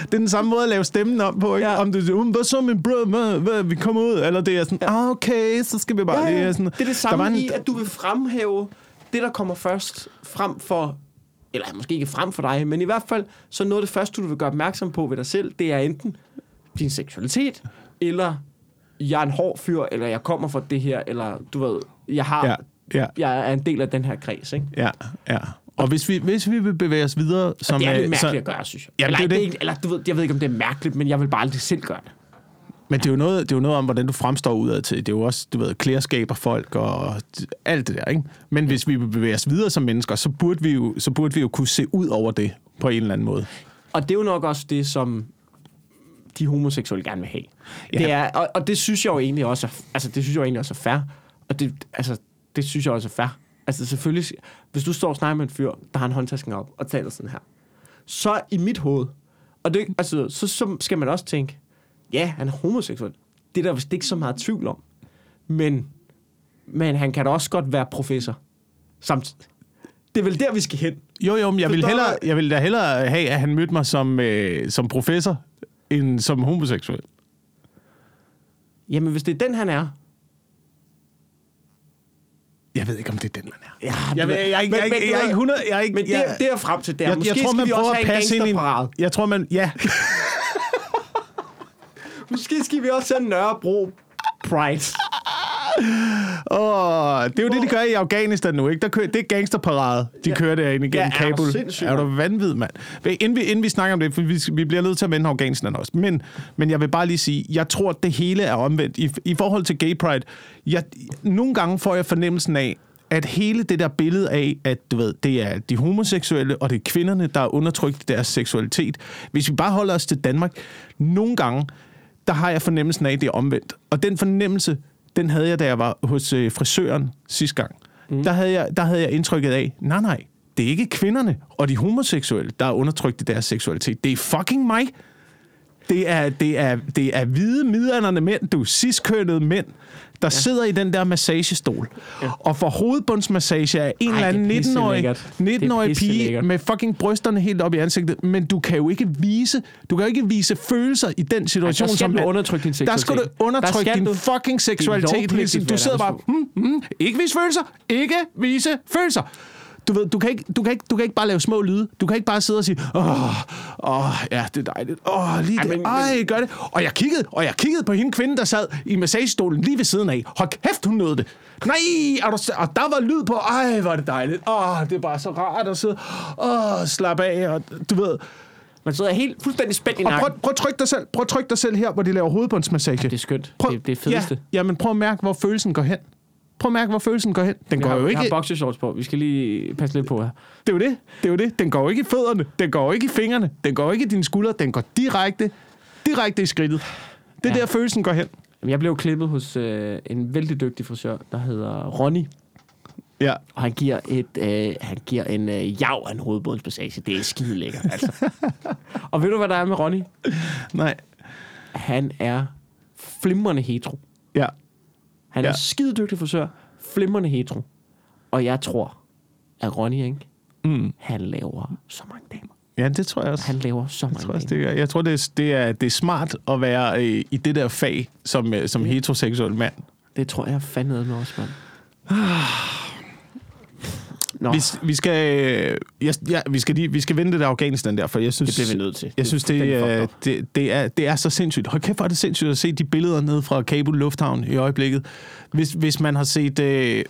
Det er den samme måde at lave stemmen om på, ikke? Ja. Om du siger, "Um, hvad så min hvad, vi kommer ud, eller det er sådan, ja. ah, okay, så skal vi bare... Ja, ja. er sådan, Det er det samme en- i, at du vil fremhæve det, der kommer først frem for... Eller måske ikke frem for dig, men i hvert fald, så noget af det første, du vil gøre opmærksom på ved dig selv, det er enten din seksualitet, eller jeg er en hård fyr, eller jeg kommer fra det her, eller du ved, jeg har... Ja, ja. Jeg er en del af den her kreds, ikke? Ja, ja. Og hvis vi, hvis vi vil bevæge os videre... Som Det er lidt så, mærkeligt at gøre, synes jeg. Jamen, eller, det er det. Ikke, eller du ved, jeg ved ikke, om det er mærkeligt, men jeg vil bare aldrig selv gøre det. Men det er, jo noget, det er jo noget om, hvordan du fremstår udad til. Det er jo også, du ved, klærskab og folk og alt det der, ikke? Men hvis vi vil bevæge os videre som mennesker, så burde vi jo, så burde vi jo kunne se ud over det på en eller anden måde. Og det er jo nok også det, som de homoseksuelle gerne vil have. Ja. Det er, og, og det synes jeg jo egentlig også er, altså det synes jeg jo egentlig også er fair. Og det, altså, det synes jeg også er fair. Altså selvfølgelig, hvis du står og snakker med en fyr, der har en håndtasken op og taler sådan her, så i mit hoved, og det, altså, så, så skal man også tænke, ja, han er homoseksuel. Det er der vist ikke så meget tvivl om. Men, men han kan da også godt være professor samtidig. Det er vel der, vi skal hen. Jo, jo, men jeg vil, hellere, jeg vil da hellere have, at han mødte mig som, øh, som professor, end som homoseksuel. Jamen, hvis det er den, han er, Jeg ved ikke, om det er den, man er. Ja, Jeg, ved- jeg, jeg, jeg, jeg, jeg, er ikke 100... Jeg er ikke, Men det, jeg, er- det er frem til der. jeg, Måske jeg tror, skal man vi prøver også at have en passe ind i... gangsterparade. Jeg tror, man... Ja, Måske skal vi også have Nørrebro Pride. Åh, det er jo det, de gør i Afghanistan nu, ikke? Der kører, det er gangsterparade, de ja. kører derinde igennem Ja, er Kabul. sindssyg, er du vanvid, mand? Inden vi, inden vi snakker om det, for vi, vi bliver nødt til at vende Afghanistan også. Men, men jeg vil bare lige sige, jeg tror, at det hele er omvendt. I, i forhold til gay pride, jeg, nogle gange får jeg fornemmelsen af, at hele det der billede af, at du ved, det er de homoseksuelle, og det er kvinderne, der er undertrykt i deres seksualitet. Hvis vi bare holder os til Danmark, nogle gange, der har jeg fornemmelsen af, at det er omvendt. Og den fornemmelse, den havde jeg, da jeg var hos øh, frisøren sidste gang. Mm. Der, havde jeg, der havde jeg indtrykket af, nej, nej, det er ikke kvinderne og de homoseksuelle, der er undertrykt i deres seksualitet. Det er fucking mig. Det er, det er, det er hvide, midalderne mænd, du ciskønnede mænd, der ja. sidder i den der massagestol ja. og får hovedbundsmassage af en Ej, eller anden det er 19-årig, pisselækkert. Det er 19-årig pige pisselækkert. med fucking brysterne helt op i ansigtet, men du kan jo ikke vise, du kan jo ikke vise følelser i den situation, skal som du undertrykke din Der skal du seksualitet. Der undertrykke din du. fucking seksualitet. Du sidder bare, hmm, hmm, ikke vise følelser, ikke vise følelser. Du ved, du kan, ikke, du, kan ikke, du kan ikke bare lave små lyde. Du kan ikke bare sidde og sige, åh, åh ja, det er dejligt. Åh, lige Ej, det. men- Ej, gør det. Og jeg kiggede, og jeg kiggede på hende kvinde, der sad i massagestolen lige ved siden af. Hold kæft, hun nåede det. Nej, er du, og der var lyd på. Ej, var det dejligt. Åh, det er bare så rart at sidde. Åh, slap af. Og, du ved. Man sidder helt fuldstændig spændt i Og nakken. prøv, prøv at trykke dig selv. Prøv at trykke dig selv her, hvor de laver hovedbundsmassage. Det er skønt. Prøv, Det, det er fedeste. Ja, ja, men prøv at mærke, hvor følelsen går hen. Prøv at mærke, hvor følelsen går hen. Den går har, jo jeg ikke... har boxershorts på. Vi skal lige passe lidt på her. Det er jo det. Det er jo det. Den går jo ikke i fødderne. Den går jo ikke i fingrene. Den går jo ikke i dine skuldre. Den går direkte, direkte i skridtet. Det er Ja. der, følelsen går hen. Jeg blev klippet hos øh, en vældig dygtig frisør, der hedder Ronny. Ja. Og han giver, et, øh, han giver en øh, jav af en hovedbundspassage. Det er skide lækkert, altså. og ved du, hvad der er med Ronny? Nej. Han er flimrende hetero. Ja. Han er Ja. skide dygtig frisør, flimrende hetero. Og jeg tror, at Ronny, ikke? Mm. han laver så mange damer. Ja, det tror jeg også. Han laver så jeg mange tror, også, det er, jeg tror, det er, det, er, det er smart at være øh, i det der fag som, øh, som heteroseksuel mand. Det tror jeg fandme med også, mand. Nå, Vi, vi, skal, øh, ja, ja, vi, skal lige, vi skal vende det der Afghanistan der, for jeg synes... det bliver vi nødt til. Jeg synes, det, er, up. det, det, er, det er så sindssygt. Hold kæft, hvor er det sindssygt at se de billeder ned fra Kabul Lufthavn i øjeblikket. Hvis, hvis man har set... Øh,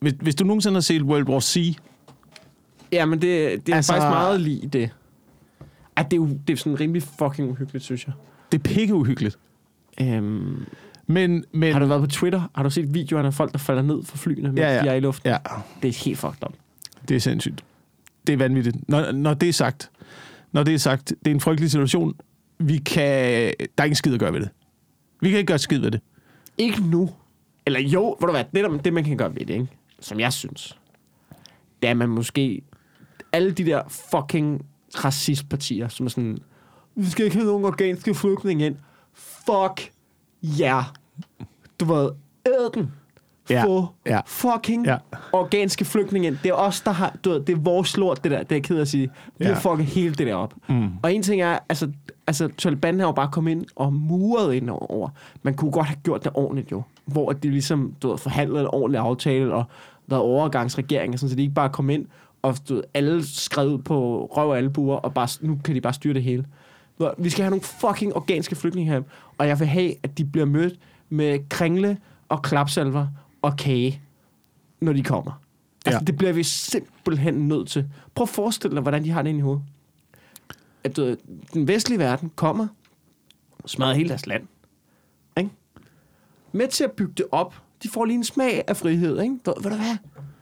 hvis, hvis du nogensinde har set World War C, Ja, men det, det er Altså- faktisk meget lige det. At det, er jo, det er sådan rimelig fucking uhyggeligt, synes jeg. det er pikke uhyggeligt. Øhm, Men, men har du været på Twitter? Har du set videoerne af folk, der falder ned fra flyene, mens Ja, ja. de er i luften? ja, Det er helt fucked up. det er sindssygt. Det er vanvittigt. Når, når det er sagt, når det er sagt, det er en frygtelig situation. Vi kan... Der er ingen skid at gøre ved det. Vi kan ikke gøre skid ved det. Ikke nu. Eller jo, ved du hvad, det, der, det man kan gøre ved det, ikke? som jeg synes, det er, man måske... Alle de der fucking racistpartier, som er sådan, vi skal ikke have nogen organske flygtninge ind. Fuck ja. Yeah. Du ved, æd den. Ja, Få ja. fucking Ja. organske flygtninge ind. Det er os, der har... Du ved, det er vores lort, det der. Det er jeg ked af at sige. Vi Ja. har fucket hele det der op. Mm. Og en ting er, altså, altså Taliban har jo bare kommet ind og muret ind over. Man kunne godt have gjort det ordentligt jo. Hvor de ligesom, du ved, forhandlede en ordentlig aftale og været overgangsregering, sådan, så de ikke bare kom ind og du ved, alle skrev på røv og albuer, og bare, nu kan de bare styre det hele. Ved, Vi skal have nogle fucking organske flygtninge her, og jeg vil have, at de bliver mødt med kringle og klapsalver og kage, når de kommer. Altså, Ja. det bliver vi simpelthen nødt til. Prøv at forestille dig, hvordan de har det inde i hovedet at du, ved, den vestlige verden kommer, smadrer hele deres land. Ikke? Med til at bygge det op. De får lige en smag af frihed. Ikke? Du, ved du hvad?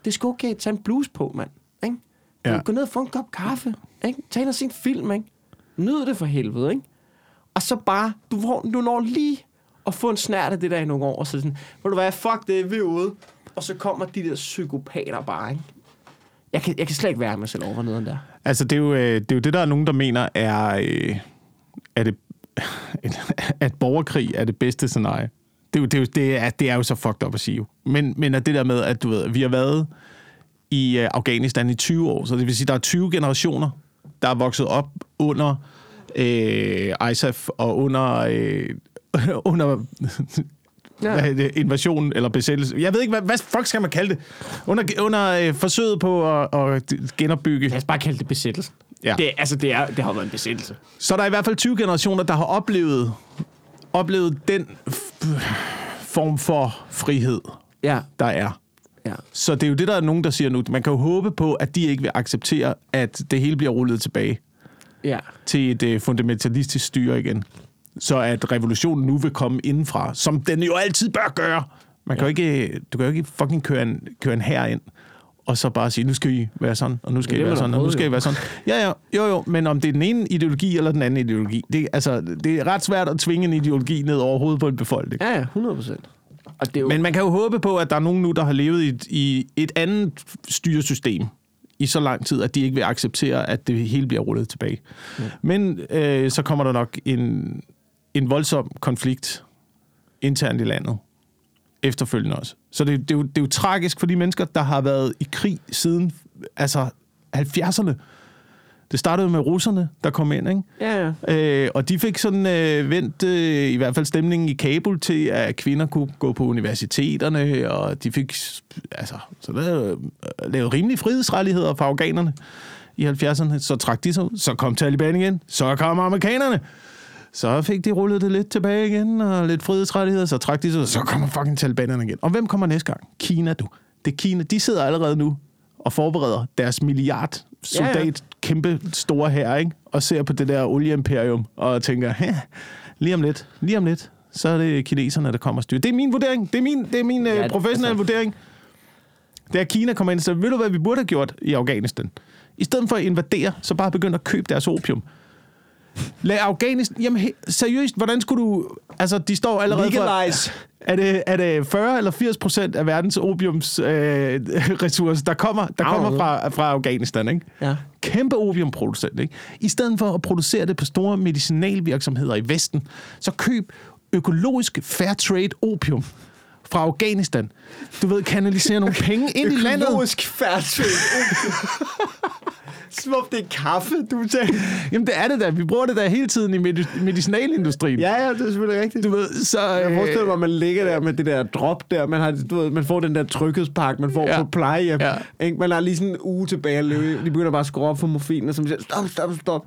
Det er sgu okay. Tag en blues på, mand. Ikke? Ja. Gå ned og få en kop kaffe. Ikke? Tag ind og se en film. Ikke? Nyd det for helvede. Ikke? Og så bare, du, får, du når lige at få en snært af det der i nogle år. Og så sådan, ved du hvad? Fuck det, vi er ude. Og så kommer de der psykopater bare. Ikke? Jeg, kan, jeg kan slet ikke være mig selv over neden der. Altså, det er, jo, øh, det er jo det, der er nogen, der mener, er, øh, er det, at borgerkrig er det bedste scenarie. Det er, jo, det, er jo, det, er, det er jo så fucked up at sige. Men, men at det der med, at du ved, vi har været i øh, Afghanistan i 20 år, så det vil sige, der er 20 generationer, der er vokset op under øh, ISAF og under, øh, under Ja. hvad det, invasion eller besættelse. Jeg ved ikke, hvad, hvad fuck skal man kalde det? Under, under øh, forsøget på at, at genopbygge. Lad os bare kalde det besættelse. Ja. Det, altså, det, er, det har været en besættelse. Så der er i hvert fald 20 generationer, der har oplevet, oplevet den f- form for frihed, Ja, der er. Ja. Så det er jo det, der er nogen, der siger nu. Man kan jo håbe på, at de ikke vil acceptere, at det hele bliver rullet tilbage Ja. til et øh, fundamentalistisk styre igen. Så at revolutionen nu vil komme indenfra, som den jo altid bør gøre. Man kan jo ikke, du kan jo ikke fucking køre en, køre en her ind, og så bare sige, nu skal I være sådan, og nu skal Det I være sådan, og nu skal I jo. være sådan. Ja, ja, jo, jo, men om det er den ene ideologi eller den anden ideologi, det, altså, det er ret svært at tvinge en ideologi ned over hovedet på en befolkning. Ja, ja, 100 procent. Og det er jo... Men man kan jo håbe på, at der er nogen nu, der har levet i et, i et andet styresystem i så lang tid, at de ikke vil acceptere, at det hele bliver rullet tilbage. Ja. Men øh, så kommer der nok en, en voldsom konflikt internt i landet efterfølgende også. Så det, det, er jo, det er jo tragisk for de mennesker, der har været i krig siden altså 70'erne. Det startede med russerne, der kom ind, ikke? Ja, ja. Øh, og de fik sådan øh, vendt øh, i hvert fald stemningen i Kabul til, at kvinder kunne gå på universiteterne, og de fik altså, så der, øh, lavet rimelige frihedsrettigheder for afghanerne i 70'erne. Så trak de sig ud, så kom Taliban igen, så kom amerikanerne. Så fik de rullet det lidt tilbage igen, og lidt frihedsrettigheder, så trak de sig ud, så kommer fucking talibanerne igen. Og hvem kommer næste gang? Kina, du. Det er Kina. De sidder allerede nu og forbereder deres milliard soldat. Kæmpe store her, ikke? Og ser på det der olieimperium og tænker, "Hæ, lige om lidt, lige om lidt, så er det kineserne, der kommer og styrer. Det er min vurdering. Det er min, det er min Ja, ja, professionelle altså- vurdering. Er Kina kommer ind, så ved du, hvad vi burde have gjort i Afghanistan? I stedet for at invadere, så bare begynde at købe deres opium. Lad Afghanistan... Jamen, he, seriøst, hvordan skulle du... Altså, de står allerede for... Legalize. Er det, er det 40 eller 80 procent af verdens opiumsressourcer, øh, ressourcer, der kommer, der kommer fra, fra Afghanistan, ikke? Ja. Kæmpe opiumproducent, ikke? I stedet for at producere det på store medicinalvirksomheder i Vesten, så køb økologisk fair trade opium fra Afghanistan. Du ved, kanalisere nogle penge ind i landet. Økologisk fairtrade. Som om det er kaffe, du sagde. Jamen, det er det da. Vi bruger det da hele tiden i medi- medicinalindustrien. Ja, ja, det er selvfølgelig rigtigt. Du ved, så... Jeg forestiller øh, mig, at man ligger der med det der drop der. Man, har, du ved, man får den der tryghedspakke, man får Ja. på plejehjem. Ja. Ja. Man har lige sådan en uge tilbage at løbe. De begynder bare at skrue op for morfinen, og så siger, stop, stop, stop.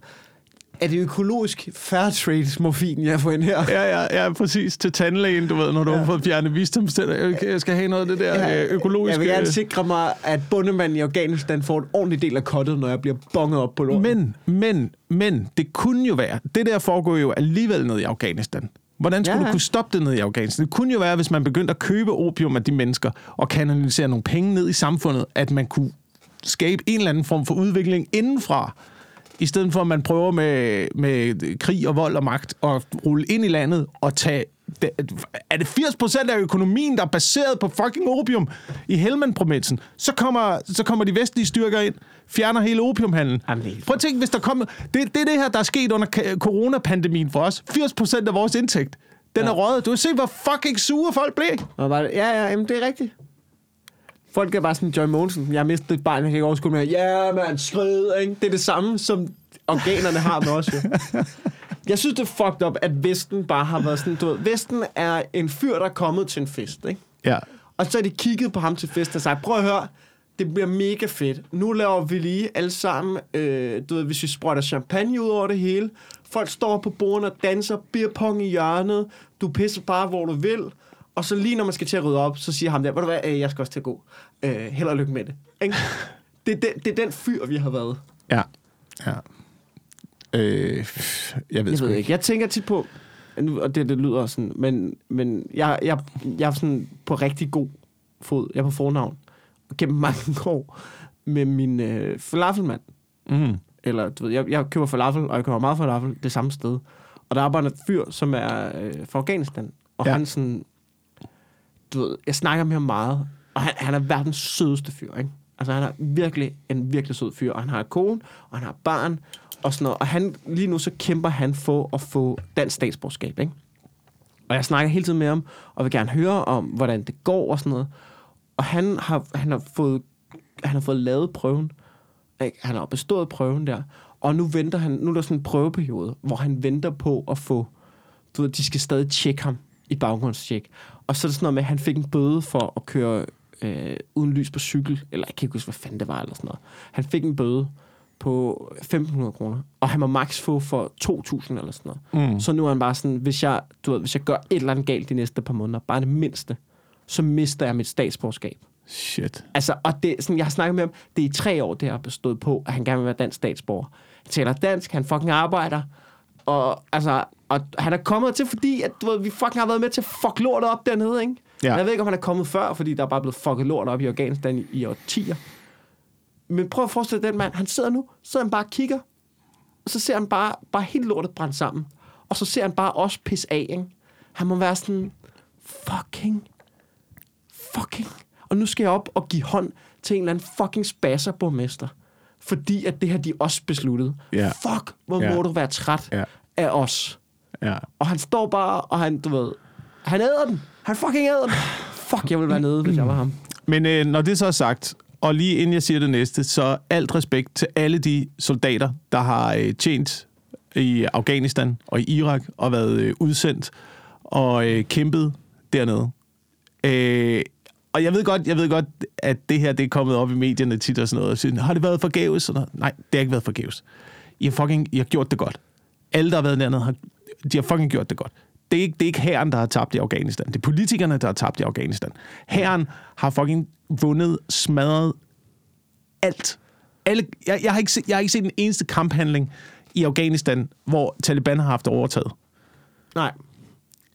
Er det økologisk fairtrade morfin, jeg får ind her? Ja, ja, ja, præcis. Til tandlægen, du ved, når du ja. har fået fjernet visdomstænder. Jeg, skal have noget af det der ja. økologiske... Jeg vil gerne sikre mig, at bundemanden i Afghanistan får en ordentlig del af kottet, når jeg bliver bonget op på lorten. Men, men, men, det kunne jo være... Det der foregår jo alligevel ned i Afghanistan. Hvordan skulle ja. du kunne stoppe det ned i Afghanistan? Det kunne jo være, hvis man begyndte at købe opium af de mennesker og kanalisere nogle penge ned i samfundet, at man kunne skabe en eller anden form for udvikling indenfra, i stedet for at man prøver med, med krig og vold og magt at rulle ind i landet og tage... Det, er det 80% af økonomien, der er baseret på fucking opium i Helmand-provinsen, så kommer, så kommer de vestlige styrker ind, fjerner hele opiumhandlen. Jamen, det Prøv at tænke, hvis der kommer... Det, det er det her, der er sket under coronapandemien for os. 80% af vores indtægt, den ja. er røget. Du har set, hvor fucking sure folk blev. Ja, ja, jamen, det er rigtigt. Folk er bare sådan, Joy Monsen, jeg har mistet et barn, jeg kan ikke overskue mere. Ja, man, skrid, ikke? Det er det samme, som organerne har med os, jo. Jeg synes, det er fucked up, at Vesten bare har været sådan, du ved, Vesten er en fyr, der er kommet til en fest, ikke? Ja. Og så er de kigget på ham til fest og sagt, prøv at høre, det bliver mega fedt. Nu laver vi lige alle sammen, øh, du ved, hvis vi sprøjter champagne ud over det hele. Folk står på bordene og danser, beer pong i hjørnet. Du pisser bare, hvor du vil. Og så lige når man skal til at rydde op, så siger ham der, ved du hvad, øh, jeg skal også til at gå. Øh, held og lykke med det. Ikke? Det, er den, det er den fyr, vi har været. Ja. ja. Øh, jeg ved Jeg ved ikke. ikke. Jeg tænker tit på, nu- og det, det lyder sådan, men, men jeg, jeg, jeg er sådan på rigtig god fod. Jeg er på fornavn. Og gennem mange år med min øh, falafelmand. Mm. Eller, du ved, jeg, jeg køber falafel, og jeg køber meget falafel det samme sted. Og der arbejder en fyr, som er øh, fra Afghanistan. Og ja. han sådan, du ved, jeg snakker med ham meget. Og han, han er verdens sødeste fyr, ikke? Altså, han er virkelig en virkelig sød fyr. Og han har en kone, og han har barn, og sådan noget. Og han, lige nu så kæmper han for at få dansk statsborgerskab, ikke? Og jeg snakker hele tiden med ham, og vil gerne høre om, hvordan det går og sådan noget. Og han har, han har, fået, han har fået lavet prøven. Ikke? Han har bestået prøven der. Og nu venter han, nu er der sådan en prøveperiode, hvor han venter på at få, du ved, de skal stadig tjekke ham i baggrundstjek. Og så er det sådan noget med, at han fik en bøde for at køre øh, uden lys på cykel, eller jeg kan ikke huske, hvad fanden det var, eller sådan noget. Han fik en bøde på 1.500 kroner, og han må maks få for 2.000 eller sådan noget. Mm. Så nu er han bare sådan, hvis jeg, du ved, hvis jeg gør et eller andet galt de næste par måneder, bare det mindste, så mister jeg mit statsborgerskab. Shit. Altså, og det, sådan, jeg har snakket med ham, det er i tre år, det har bestået på, at han gerne vil være dansk statsborger. Han taler dansk, han fucking arbejder, og, altså, og han er kommet til, fordi at, du ved, vi fucking har været med til at fuck lortet op dernede, ikke? Ja. Jeg ved ikke, om han er kommet før, fordi der er bare blevet fucket lort op i Afghanistan i, i årtier. Men prøv at forestille dig den mand, han sidder nu, så han bare og kigger, og så ser han bare, bare helt lortet brænde sammen. Og så ser han bare os pisse af, ikke? Han må være sådan, fucking, fucking. Og nu skal jeg op og give hånd til en eller anden fucking spasser borgmester. Fordi at det har de også besluttet. Ja. Fuck, hvor Ja. må du være træt Ja. af os. Ja. Og han står bare, og han, du ved, han æder den. Han fucking æder den. Fuck, jeg ville være nede, hvis jeg var ham. Men øh, når det så er sagt, og lige inden jeg siger det næste, så alt respekt til alle de soldater, der har øh, tjent i Afghanistan og i Irak og været øh, udsendt og øh, kæmpet dernede. Øh, og jeg ved godt, jeg ved godt, at det her det er kommet op i medierne tit og sådan noget. Og siger, har det været forgæves? Sådan noget? Nej, det har ikke været forgæves. I har fucking I har gjort det godt. Alle, der har været dernede, har, de har fucking gjort det godt. Det er, ikke, det er ikke herren, der har tabt i Afghanistan. Det er politikerne, der har tabt i Afghanistan. Herren har fucking vundet, smadret alt. Alle, jeg, jeg, har ikke set, jeg har ikke set en eneste kamphandling i Afghanistan, hvor Taliban har haft overtaget. Nej.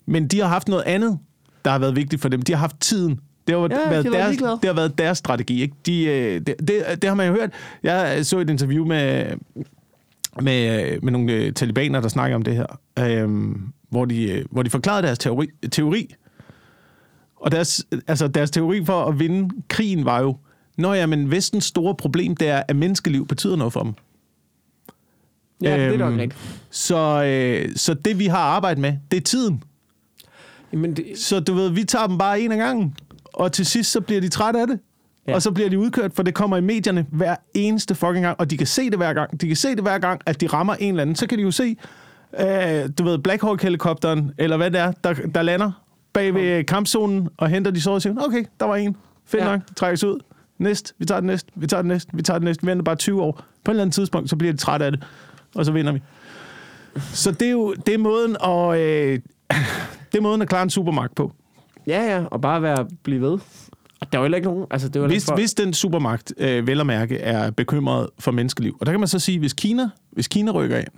Men de har haft noget andet, der har været vigtigt for dem. De har haft tiden. Det har, Ja, de været, været deres, ligeglade. det har været deres strategi. Ikke? De, øh, det, det, det har man jo hørt. Jeg så et interview med, med, med nogle øh, talibaner, der snakker om det her, øhm, hvor, de, øh, hvor de forklarede deres teori. teori. Og deres, altså deres teori for at vinde krigen var jo, Nå ja, men vestens store problem, det er, at menneskeliv betyder noget for dem. Ja, det er nok Øhm, rigtigt. Så, øh, så det, vi har arbejdet med, det er tiden. Jamen, det, Så du ved, vi tager dem bare en af gangen, og til sidst så bliver de trætte af det. Ja. Og så bliver de udkørt, for det kommer i medierne hver eneste fucking gang, og de kan se det hver gang. De kan se det hver gang, at de rammer en eller anden. Så kan de jo se, øh, du ved, Black Hawk-helikopteren, eller hvad det er, der, der lander bag ved kampzonen og henter de så og siger, okay, der var en. Fedt Ja. ja. nok, trækkes ud. Næst, vi tager den næste, vi tager den næste, vi tager den næste. Vi venter bare 20 år. På et eller andet tidspunkt, så bliver de trætte af det, og så vinder vi. Så det er jo det er måden at, øh, det er måden at klare en supermagt på. Ja, ja, og bare være, blive ved. Og der er jo heller ikke nogen... Altså, det er heller Hvis, for, hvis den supermagt, øh, vel at mærke, er bekymret for menneskeliv, og der kan man så sige, hvis Kina, hvis Kina rykker ind,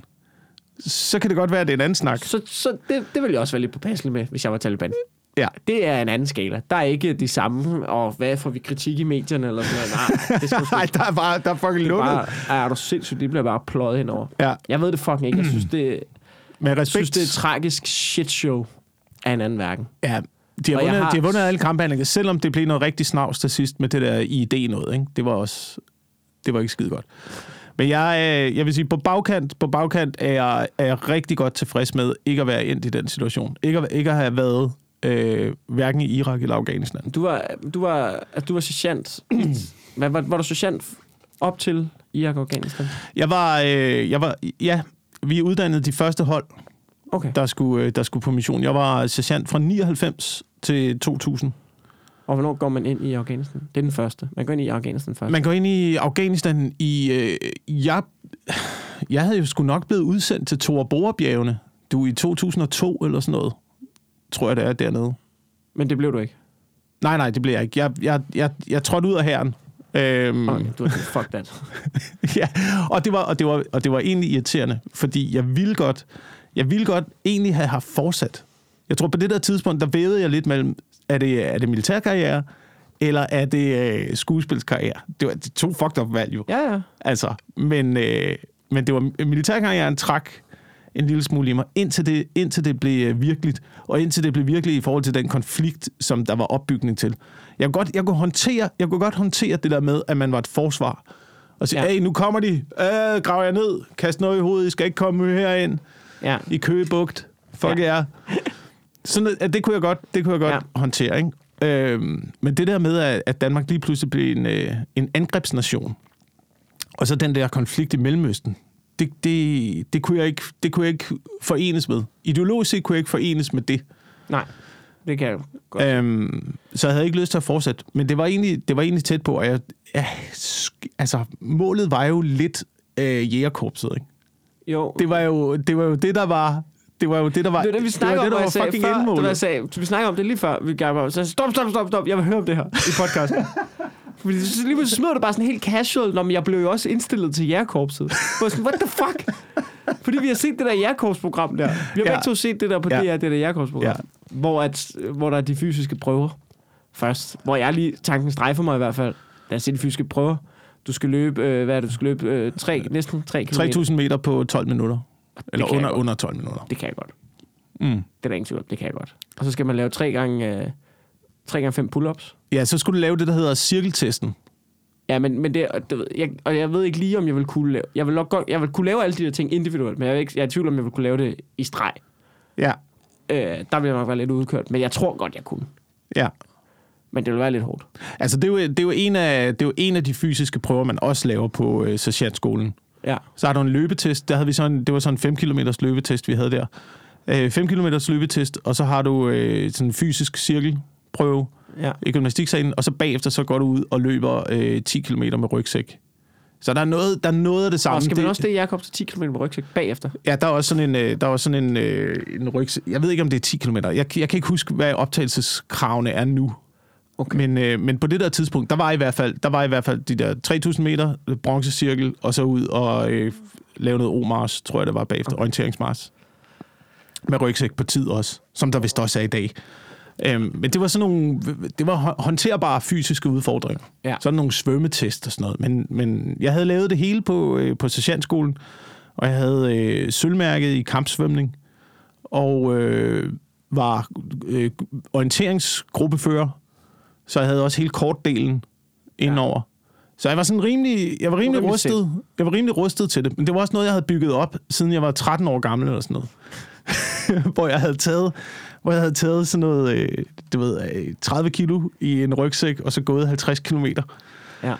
så kan det godt være, at det er en anden snak. Så, så det, det vil jeg også være lidt påpasselig med, hvis jeg var Taliban. Ja. Det er en anden skala. Der er ikke de samme, og hvad får vi kritik i medierne eller sådan noget. Nej, det skal Nej, der er bare der er fucking lukket. bare, ej, er du sindssygt, det bliver bare pløjet henover. Ja, Jeg ved det fucking ikke. Jeg synes, det, med jeg synes, respekt. det er et tragisk shit show af en anden verden. Ja, de har, vundet, har- de har vundet alle kamphandlinger, selvom det blev noget rigtig snavs til sidst med det der ID noget. Ikke? Det var også det var ikke skide godt. Men jeg, øh, jeg vil sige, på bagkant, på bagkant er, jeg, er jeg rigtig godt tilfreds med ikke at være endt i den situation. Ikke at, ikke at have været øh, hverken i Irak eller Afghanistan. Du var, du var, du var sergeant. Hvad, var, var du sergeant op til Irak og Afghanistan? Jeg var, øh, jeg var, ja, vi uddannede de første hold, Okay. der skulle, øh, der skulle på mission. Jeg var sergeant fra 99 til 2000. Og hvornår går man ind i Afghanistan? Det er den første. Man går ind i Afghanistan først. Man går ind i Afghanistan i... Øh, jeg, jeg havde jo sgu nok blevet udsendt til Tor Bora-bjergene. Du i 2002 eller sådan noget, tror jeg, det er dernede. Men det blev du ikke. Nej, nej, det blev jeg ikke. Jeg, jeg, jeg, jeg trådte ud af herren. Øhm, Okay, du var sådan, fuck that. ja, og det, var, og, det var, og det var egentlig irriterende, fordi jeg ville godt, jeg ville godt egentlig have haft fortsat. Jeg tror, på det der tidspunkt, der vævede jeg lidt mellem, er det, er det militærkarriere, eller er det øh, skuespilskarriere? Det var de to fucked up valg jo. Ja, ja. Altså, men, øh, men det var militærkarrieren trak en lille smule i mig, indtil det, indtil det blev øh, virkeligt, og indtil det blev virkeligt i forhold til den konflikt, som der var opbygning til. Jeg kunne godt, jeg kunne håndtere, jeg kunne godt håndtere det der med, at man var et forsvar. Og sige, Ja. hey, nu kommer de, øh, graver jeg ned, kast noget i hovedet, I skal ikke komme herind Ja. i Køgebugt. Fuck ja. jer. Sådan, at det kunne jeg godt, det kunne jeg godt Ja. håndtere, ikke? Øhm, men det der med, at, Danmark lige pludselig blev en, øh, en angrebsnation, og så den der konflikt i Mellemøsten, det, det, det, kunne jeg ikke, det kunne jeg ikke forenes med. Ideologisk set kunne jeg ikke forenes med det. Nej, det kan jeg godt. Øhm, så jeg havde ikke lyst til at fortsætte. Men det var egentlig, det var egentlig tæt på, og jeg, sk- altså, målet var jo lidt øh, jægerkorpset, ikke? Jo. Det var jo det, var jo det der var... Det var jo det, der var, Det var det, vi snakkede det om, det, der var fucking før, det var, jeg sagde, vi snakkede om det lige før, vi gerne var, så stop, stop, stop, stop, jeg vil høre om det her i podcasten. Fordi så lige pludselig smider det bare sådan helt casual, når jeg blev jo også indstillet til jægerkorpset. Hvor sådan, what the fuck? Fordi vi har set det der jægerkorpsprogram der. Vi har Ja. begge to set det der på Ja. DR, det der jægerkorpsprogram. Ja. Hvor, at, hvor der er de fysiske prøver først. Hvor jeg lige, tanken strejfer mig i hvert fald, da jeg ser de fysiske prøver. Du skal løbe, øh, hvad er det, du skal løbe øh, tre, næsten 3 km. 3.000 meter på 12 minutter. Eller under, under 12 minutter. Det kan jeg godt. Mm. Det er der ingen tvivl om, det kan jeg godt. Og så skal man lave 3 gange, øh, 3 gange 5 pull-ups. Ja, så skulle du lave det, der hedder cirkeltesten. Ja, men, men det, og det, ved- jeg, og jeg ved ikke lige, om jeg vil kunne lave... Jeg vil, nok godt, jeg vil kunne lave alle de der ting individuelt, men jeg er, ikke, jeg er i tvivl om, jeg vil kunne lave det i streg. Ja. Øh, der vil jeg nok være lidt udkørt, men jeg tror godt, jeg kunne. Ja. Men det vil være lidt hårdt. Altså, det er, jo, det, er jo en af, det er jo en af de fysiske prøver, man også laver på øh, sergeantskolen. Ja. Så har du en løbetest. Der havde vi sådan, det var sådan en 5 km løbetest, vi havde der. Øh, 5 km løbetest, og så har du øh, sådan en fysisk cirkelprøve ja. i gymnastiksalen, og så bagefter så går du ud og løber øh, 10 km med rygsæk. Så der er noget, der er noget af det samme. Og skal man også det, Jacob, til 10 km med rygsæk bagefter? Ja, der er også sådan en, øh, der er også sådan en, øh, en rygsæk. Jeg ved ikke, om det er 10 km. Jeg, jeg kan ikke huske, hvad optagelseskravene er nu. Okay. Men, øh, men på det der tidspunkt, der var i hvert fald, der var i hvert fald de der 3.000 meter bronzecirkel, og så ud og øh, lave noget O-mars, tror jeg, det var bagefter, okay. orienteringsmars. Med rygsæk på tid også, som der vist også er i dag. Øhm, men det var sådan nogle, det var hå- håndterbare fysiske udfordringer. Ja. Sådan nogle svømmetest og sådan noget. Men, men jeg havde lavet det hele på, øh, på sergeantskolen, og jeg havde øh, sølvmærket i kampsvømning, og øh, var øh, orienteringsgruppefører, så jeg havde også hele kortdelen indenover. Så jeg var sådan rimelig, jeg var rimelig rustet. Jeg var rimelig rustet til det. Men det var også noget, jeg havde bygget op, siden jeg var 13 år gammel eller sådan noget. hvor jeg havde taget, hvor jeg havde taget sådan noget, øh, du ved, øh, 30 kilo i en rygsæk, og så gået 50 kilometer. Ja.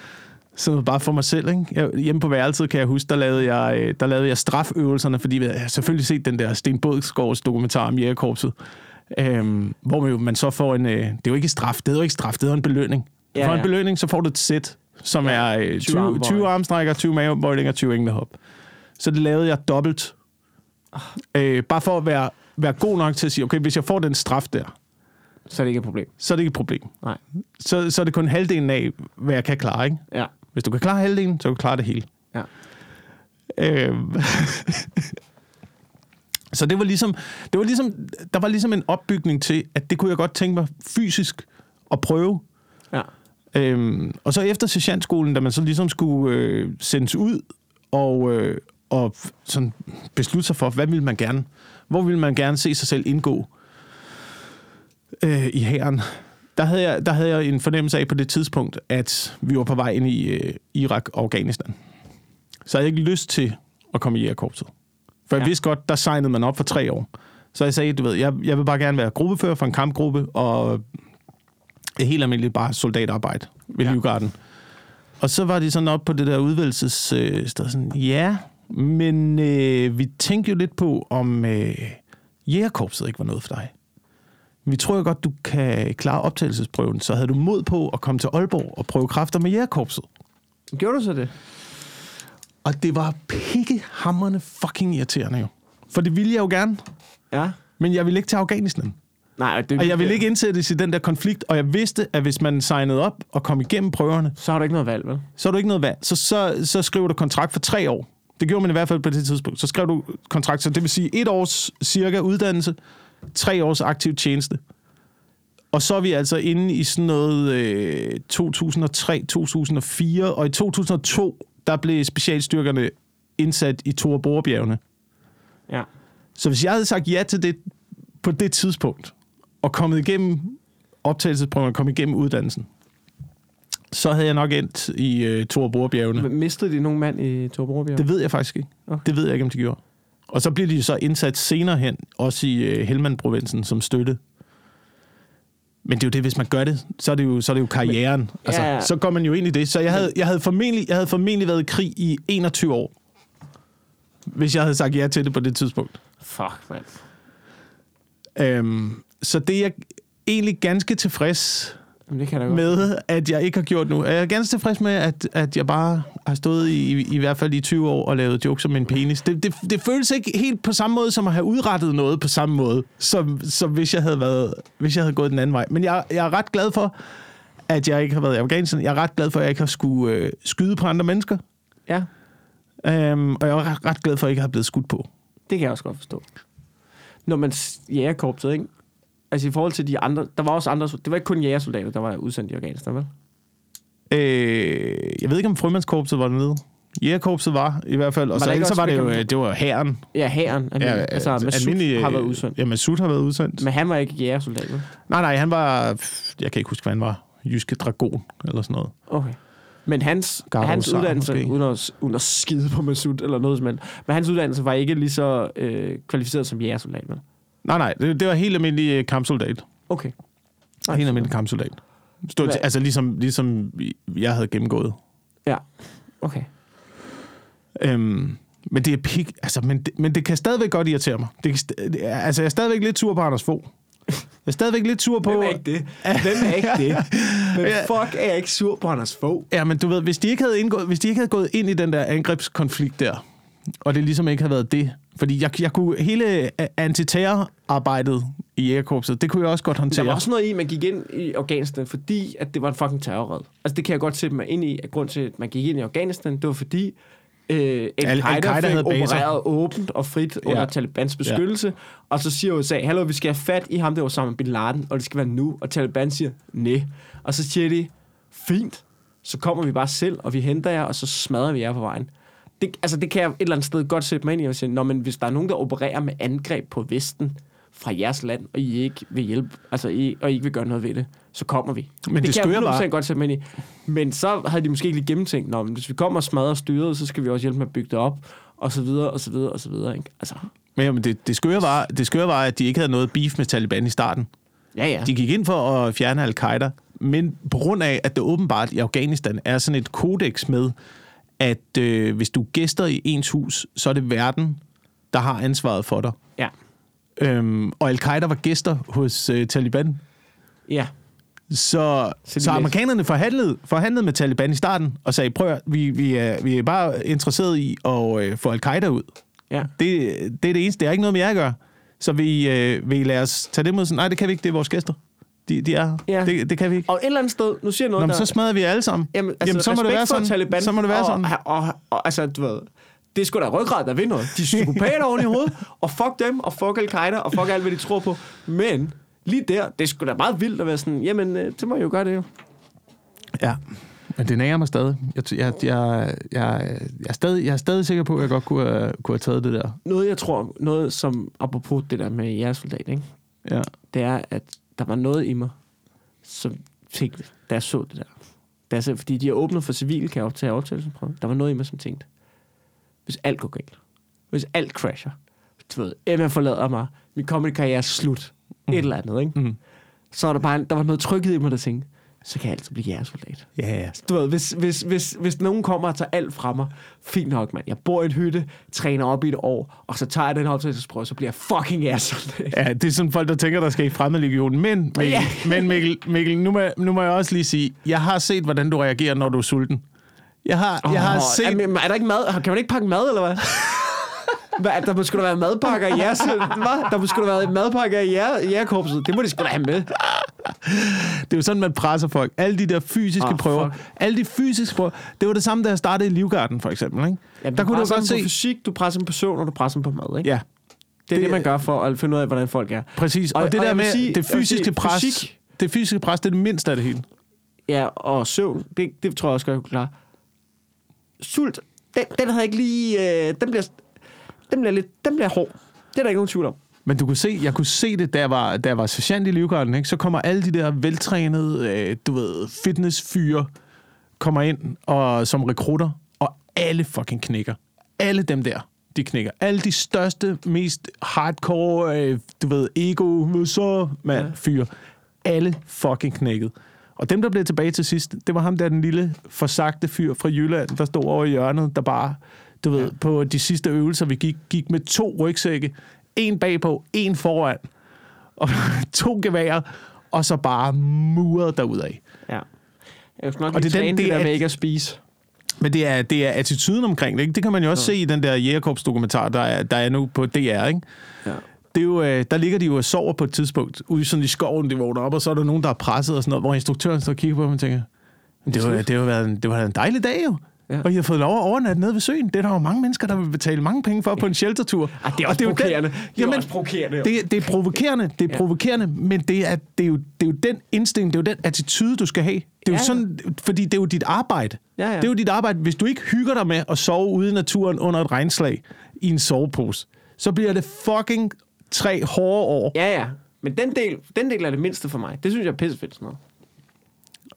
Sådan noget bare for mig selv, ikke? Jeg, hjemme på værelset, kan jeg huske, der lavede jeg, øh, der lavede jeg straføvelserne, fordi jeg har selvfølgelig set den der Sten Bådsgaards dokumentar om jægerkorpset, øhm, hvor man, jo, man så får en... Øh, det er jo ikke straf, det er jo ikke straf, det er en belønning. Ja, en ja. belønning, så får du et sæt, som Ja, er øh, 20 20, armbøj. 20 armstrækker, 20 mavebøjninger, 20 englehop. Så det lavede jeg dobbelt. Øh, bare for at være, være god nok til at sige, okay, hvis jeg får den straf der, Så er det ikke et problem. så er det ikke et problem. Nej. Så, så er det kun halvdelen af, hvad jeg kan klare, ikke? Ja. Hvis du kan klare halvdelen, så kan du klare det hele. Ja. Øhm. så det var ligesom, det var ligesom, der var ligesom en opbygning til, at det kunne jeg godt tænke mig fysisk at prøve. Ja. Øhm, og så efter sergeantskolen, da man så ligesom skulle øh, sendes ud og, øh, og sådan beslutte sig for, hvad ville man gerne, hvor ville man gerne se sig selv indgå øh, i hæren, der havde, jeg, der havde jeg en fornemmelse af på det tidspunkt, at vi var på vej ind i øh, Irak og Afghanistan. Så jeg havde ikke lyst til at komme i jægerkorpset. For jeg Ja. vidste godt, der signede man op for tre år. Så jeg sagde, du ved, jeg, jeg vil bare gerne være gruppefører for en kampgruppe, og helt almindeligt bare soldatarbejde ved Ja. Livgarden. Og så var de sådan op på det der udvælgelsessted, øh, sådan, ja, men øh, vi tænkte jo lidt på, om øh, jægerkorpset ikke var noget for dig. Vi tror jo godt, du kan klare optagelsesprøven, så havde du mod på at komme til Aalborg og prøve kræfter med jægerkorpset. Gjorde du så det? Og det var pikkehammerende fucking irriterende jo. For det ville jeg jo gerne, Ja. men jeg ville ikke til Afghanistan. Nej, det, Og jeg ville ikke indsættes i den der konflikt, og jeg vidste, at hvis man signede op og kom igennem prøverne, Så har du ikke noget valg, vel? så er du ikke noget valg. Så, så, så skriver du kontrakt for tre år. Det gjorde man i hvert fald på det tidspunkt. Så skrev du kontrakt, så det vil sige et års cirka uddannelse, tre års aktiv tjeneste. Og så er vi altså inde i sådan noget øh, 2003-2004, og i 2002, der blev specialstyrkerne indsat i Tor Borebjergene. Ja. Så hvis jeg havde sagt ja til det på det tidspunkt, og kommet igennem optagelsesprøven og kommet igennem uddannelsen, så havde jeg nok endt i øh, Tor Borebjergene. Mistede de nogen mand i Torbjerg? Det ved jeg faktisk ikke. Okay. Det ved jeg ikke, om de gjorde. Og så bliver de så indsat senere hen, også i øh, Helmand-provinsen som støtte. Men det er jo det, hvis man gør det, så er det jo, så er det jo karrieren. Altså, ja. Så går man jo ind i det. Så jeg havde, jeg, havde formentlig, jeg havde formentlig været i krig i 21 år, hvis jeg havde sagt ja til det på det tidspunkt. Fuck, mand. Øhm, så det er jeg egentlig ganske tilfreds Jamen, det kan godt. med, at jeg ikke har gjort nu. Jeg er ganske tilfreds med, at, at jeg bare har stået i, i, i hvert fald i 20 år og lavet jokes om min penis. Det, det, det føles ikke helt på samme måde, som at have udrettet noget på samme måde, som, som hvis, jeg havde været, hvis jeg havde gået den anden vej. Men jeg, jeg er ret glad for, at jeg ikke har været i Afghanistan. Jeg er ret glad for, at jeg ikke har skulle øh, skyde på andre mennesker. Ja, Øhm, og jeg er ret, glad for, at jeg ikke har blevet skudt på. det kan jeg også godt forstå. Når man jægerkorpset, ikke? Altså i forhold til de andre, der var også andre, det var ikke kun jægersoldater, der var udsendt i Afghanistan, vel? Øh, jeg ved ikke, om frømandskorpset var dernede. Jægerkorpset var i hvert fald. Og Var så ellers var det jo, øh, det var hæren. Ja, hæren. Ja, altså, Masud almindelig, har været udsendt. Ja, Masud har været udsendt. Men han var ikke jægersoldat, vel? Nej, nej, han var... Jeg kan ikke huske, hvad han var. Jyske Dragon, eller sådan noget. Okay. Men hans, Garde hans uddannelse, måske. uden at, uden at skide på Masud eller noget som helst, men hans uddannelse var ikke lige så øh, kvalificeret som jægersoldat, vel? Nej, nej, det, det var helt almindelig øh, kampsoldat. Okay. Helt almindelig kampsoldat. Til, altså ligesom, ligesom jeg havde gennemgået. Ja, okay. Øhm, men det er pik, altså, men, det, men det kan stadigvæk godt irritere mig. Det kan, det altså, jeg er stadigvæk lidt sur på Anders Fogh. Jeg er stadigvæk lidt sur på... Hvem er ikke det? Hvem er ikke det? Men fuck er jeg ikke sur på Anders Fogh? Ja, men du ved, hvis de ikke havde, indgået, hvis de ikke havde gået ind i den der angrebskonflikt der, og det ligesom ikke havde været det, fordi jeg, jeg kunne hele antiterrorarbejdet i jægerkorpset, det kunne jeg også godt Der håndtere. var også noget i, at man gik ind i Afghanistan, fordi at det var en fucking terrorred. Altså det kan jeg godt sætte mig ind i, at grund til, at man gik ind i Afghanistan, det var fordi øh, Al-Qaida Al-Qaida fik opereret åbent og frit under Ja. Talibans beskyttelse. Og så siger USA, hallo, vi skal have fat i ham, der var sammen med Bin Laden, og det skal være nu. Og Taliban siger, nej. Og så siger de, fint, så kommer vi bare selv, og vi henter jer, og så smadrer vi jer på vejen. Det, altså, det kan jeg et eller andet sted godt sætte mig ind i og sige, Nå, men hvis der er nogen, der opererer med angreb på Vesten fra jeres land, og I ikke vil hjælpe, altså, I, og I ikke vil gøre noget ved det, så kommer vi. Men det kan skøre jeg 100% godt sætte mig ind i. Men så havde de måske ikke lige gennemtænkt, Nå, men hvis vi kommer og smadrer styret, så skal vi også hjælpe med at bygge det op, og så videre, og så videre, og så videre. Ikke? Altså, Men jamen, det, det, skøre var, det skøre var, at de ikke havde noget beef med Taliban i starten. ja, ja. De gik ind for at fjerne al-Qaida, men på grund af, at det åbenbart i Afghanistan er sådan et kodex med, at øh, hvis du gæster i ens hus, så er det verden, der har ansvaret for dig. Ja. Øhm, og al-Qaida var gæster hos øh, Taliban. Ja. Så, Så så, amerikanerne forhandlede, forhandlede med Taliban i starten og sagde, prøv at, vi, vi, er, vi er bare interesseret i at øh, få al-Qaida ud. Ja. Det, det er det eneste. Det har ikke noget med jer at gøre. Så vi, øh, vil I lade os tage dem ud? Sådan, Nej, det kan vi ikke. Det er vores gæster. De, de er. Ja. Det, det kan vi ikke. Og et eller andet sted, nu siger jeg noget, Nå, men der... så smadrer vi alle sammen. Jamen, altså, Jamen så må det være sådan. Taliban, Så må det være og, sådan. Og, og, og, altså, du ved, det er sgu da ryggrad, der vinder. De er psykopater oven i hovedet, og fuck dem, og fuck Al-Qaida, og fuck alt, hvad de tror på. Men lige der, det er sgu da meget vildt at være sådan, jamen, øh, det må jeg jo gøre det jo. Ja. Men det nager mig stadig. Jeg, jeg, jeg, jeg, jeg, er stadig, jeg er stadig sikker på, at jeg godt kunne, have- kunne have taget det der. Noget, jeg tror, noget som, apropos det der med jeres soldat, ikke? Ja. det er, at der var noget i mig, som tænkte, da jeg så det der. Da jeg så, fordi de har åbnet for civile, kan jeg optage optagelsesprøve. Der var noget i mig, som tænkte, hvis alt går galt, hvis alt crasher, du ved, Emma forlader mig, min comedy-karriere er slut, mm. et eller andet, ikke? Mm. Så var der bare, der var noget tryghed i mig, der tænkte, så kan jeg altid blive jægersoldat. Ja, ja. Du ved, hvis, hvis, hvis, hvis nogen kommer og tager alt fra mig, fint nok, mand. Jeg bor i en hytte, træner op i et år, og så tager jeg den optagelsesprøve, så bliver jeg fucking jægersoldat. Ja, det er sådan folk, der tænker, der skal i fremmedlegionen. Men, Mikkel, Ja. men Mikkel, Mikkel nu, må, jeg- nu må jeg også lige sige, jeg har set, hvordan du reagerer, når du er sulten. Jeg har, jeg har set... Er, er der ikke mad? Kan man ikke pakke mad, eller hvad? Hvad, der må sgu da være madpakker i jeres... Hvad? Der må sgu da være madpakker i jer. Det må de sgu da have med. Det er jo sådan, man presser folk. Alle de der fysiske oh, prøver. fuck. Alle de fysiske prøver. Det var det samme, da jeg startede i Livgarden, for eksempel. Ikke? Jamen, der kunne du godt dem på se... fysik, du presser dem på søvn, og du presser dem på mad, ikke? Ja, Det er det, det- man gør for at finde ud af, hvordan folk er. præcis. Og, Og- det og der med sige- det fysiske sige, pres... fysik- Det fysiske pres, det er det mindste af det hele. Ja, og søvn, det, det tror jeg også godt, jeg kunne klare. Sult, den, den havde jeg ikke lige... Øh, den, bliver, den, bliver lidt, den bliver hård. Det er der ikke nogen tvivl om. Men du kunne se, jeg kunne se det, da jeg var, da jeg var sergeant i Livgarden, ikke? så kommer alle de der veltrænede, øh, du ved, fitnessfyre, kommer ind og, som rekrutter, og alle fucking knækker. Alle dem der, de knækker. Alle de største, mest hardcore, øh, du ved, ego, så, mand, Ja. fyre. Alle fucking knækket. Og dem, der blev tilbage til sidst, det var ham der, den lille forsagte fyr fra Jylland, der stod over i hjørnet, der bare, du ved, på de sidste øvelser, vi gik, gik med to rygsække. En bagpå, en foran. Og to geværer. og så bare muret derudad. Ja. Jeg skal nok Og det er den- træne det, det der er- med ikke at spise. Men det er, det er attituden omkring det, ikke? Det kan man jo også se i den der Jægerkorps dokumentar, der er, der er nu på DR, ikke? Ja. Det er jo, øh, der ligger de jo og sover på et tidspunkt, ude sådan i skoven, de vågner op, og så er der nogen, der er presset og sådan noget, hvor instruktøren står og kigger på dem og tænker, "Men det var, det var, været en, det var en dejlig dag jo. Ja. Ja. Og I har fået lov at overnatte nede ved søen. Det er der jo mange mennesker, der vil betale mange penge for på en sheltertur. Ej, det er Og også jo provokerende. Det er Jamen, også provokerende. Det, det er provokerende, det er Ja. ja. provokerende, men det er, det, er jo, det er jo den indstilling, det er jo den attitude, du skal have. Det er Ja, jo ja. sådan, fordi det er jo dit arbejde. Ja, ja. Det er jo dit arbejde. Hvis du ikke hygger dig med at sove ude i naturen under et regnslag i en sovepose, så bliver det fucking tre hårde år. Ja, ja. Men den del, den del er det mindste for mig. Det synes jeg er pissefedt sådan noget.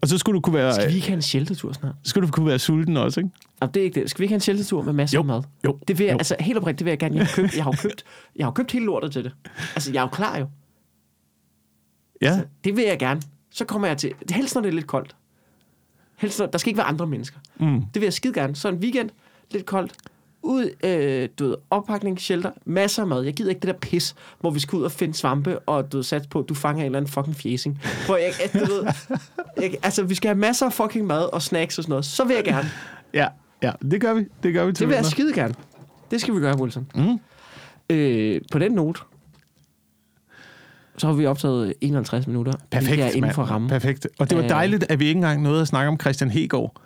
Og så skulle du kunne være, Skal vi ikke have en sheltertur snart? skulle du kunne være sulten også, ikke? Jamen, det er ikke det. Skal vi ikke have en sheltertur med masser Jo. af mad? Jo. Det vil jeg, Jo. altså helt oprigtigt, det vil jeg gerne. Jeg har, købt, jeg har købt, jeg har købt hele lortet til det. Altså, jeg er jo klar jo. Ja. Det vil jeg gerne. Så kommer jeg til, helst når det er lidt koldt. Helst når, der skal ikke være andre mennesker. Mm. Det vil jeg skide gerne. Så en weekend, lidt koldt. Ud, øh, du ved, oppakning, shelter, masser af mad. Jeg gider ikke det der pis, hvor vi skal ud og finde svampe, og du ved, sats på, at du fanger en eller anden fucking fjæsing. For jeg, du ved, jeg, altså, vi skal have masser af fucking mad og snacks og sådan noget. Så vil jeg gerne. Ja, ja, det gør vi. Det gør vi til Det vil jeg skide gerne. Det skal vi gøre, Wilson. Mm. Øh, på den note, så har vi optaget 51 minutter. Perfekt, er inden for rammen. Perfekt. Og det var dejligt, at vi ikke engang nåede at snakke om Christian Hegård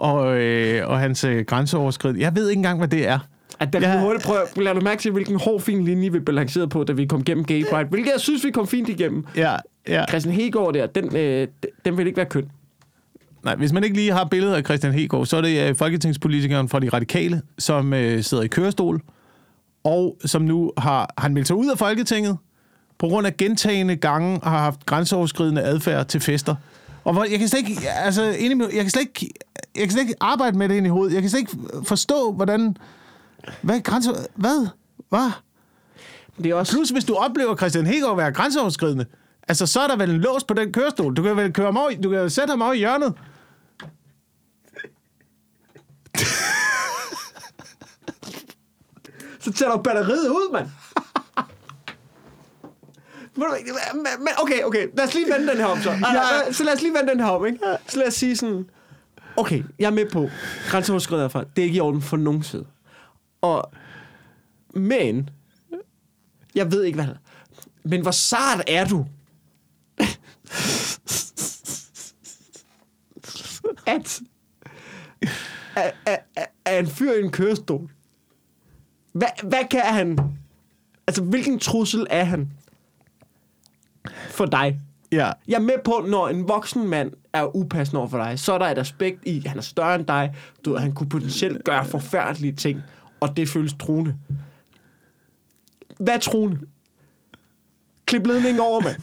og, øh, og hans øh, grænseoverskrid. Jeg ved ikke engang, hvad det er. At da Ja. vi hurtigt prøver, lad du mærke til, hvilken hård, fin linje vi balancerede på, da vi kom gennem Gay Pride. Hvilket jeg synes, vi kom fint igennem. Ja, ja. Christian Hegård der, den, øh, den vil ikke være køn. Nej, hvis man ikke lige har billedet af Christian Hegård, så er det øh, folketingspolitikeren fra De Radikale, som øh, sidder i kørestol, og som nu har han meldt sig ud af Folketinget, på grund af gentagende gange har haft grænseoverskridende adfærd til fester. Og hvor, jeg kan slet ikke, altså, ind i, jeg kan slet ikke, jeg kan slet ikke arbejde med det ind i hovedet. Jeg kan slet ikke forstå, hvordan, hvad er grænse, hvad, hvad? Det er også... Plus, hvis du oplever Christian Hegård være grænseoverskridende, altså, så er der vel en lås på den kørestol. Du kan vel køre ham over, du kan sætte ham over i hjørnet. Så tager du batteriet ud, mand. Men- okay, okay, lad os lige vende den her om så. Ja. Så lad os lige vende den her om, ikke? Så lad os sige sådan, okay, jeg er med på, grænseoverskrider fra, det er ikke i orden for nogen side. Og, men, jeg ved ikke, hvad men hvor sart er du? at, at, at, at, at en fyr i en kørestol, hvad, hvad kan han? Altså, hvilken trussel er han for dig? Ja. Jeg er med på, når en voksen mand er upassende over for dig, så er der et aspekt i, at han er større end dig, du han kunne potentielt gøre forfærdelige ting, og det føles truende. Hvad er truende? Klip ledningen over, mand.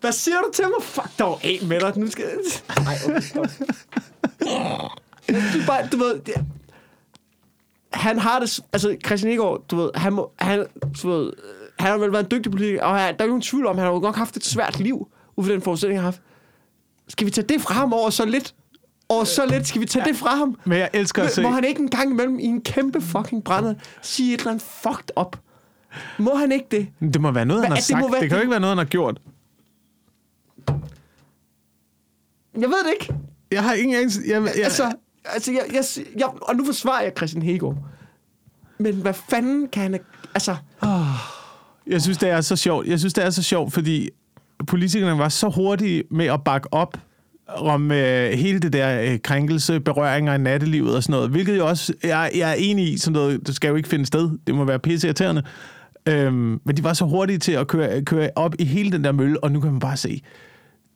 Hvad siger du til mig? Fuck dog af med dig. Nu skal... Ej, okay, synes bare, du ved... Det... Han har det... Altså, Christian Egård, du ved, han, må, han, du ved, øh, han har vel været en dygtig politiker, og han, der er jo nogen tvivl om, han har jo nok haft et svært liv, ud fra den forudsætning, han har haft. Skal vi tage det fra ham over så lidt? Over så lidt, skal vi tage det fra ham? Men jeg elsker at se... Må han ikke en gang imellem i en kæmpe fucking brænder sige et eller andet fucked up? Må han ikke det? Det må være noget, han Hvad- har det sagt. Det, være- det kan jo ikke være noget, han har gjort. Jeg ved det ikke. Jeg har ingen anelse... Jeg, jeg, Altså, altså jeg, jeg, jeg, og nu forsvarer jeg Christian Hegård. Men hvad fanden kan han... Altså, jeg synes, det er så sjovt. Jeg synes, det er så sjovt, fordi politikerne var så hurtige med at bakke op om øh, hele det der øh, krænkelse, berøringer i nattelivet og sådan noget, hvilket jo også, jeg, jeg er enig i, sådan noget, det skal jo ikke finde sted, det må være pisseirriterende, øhm, men de var så hurtige til at køre, køre op i hele den der mølle, og nu kan man bare se,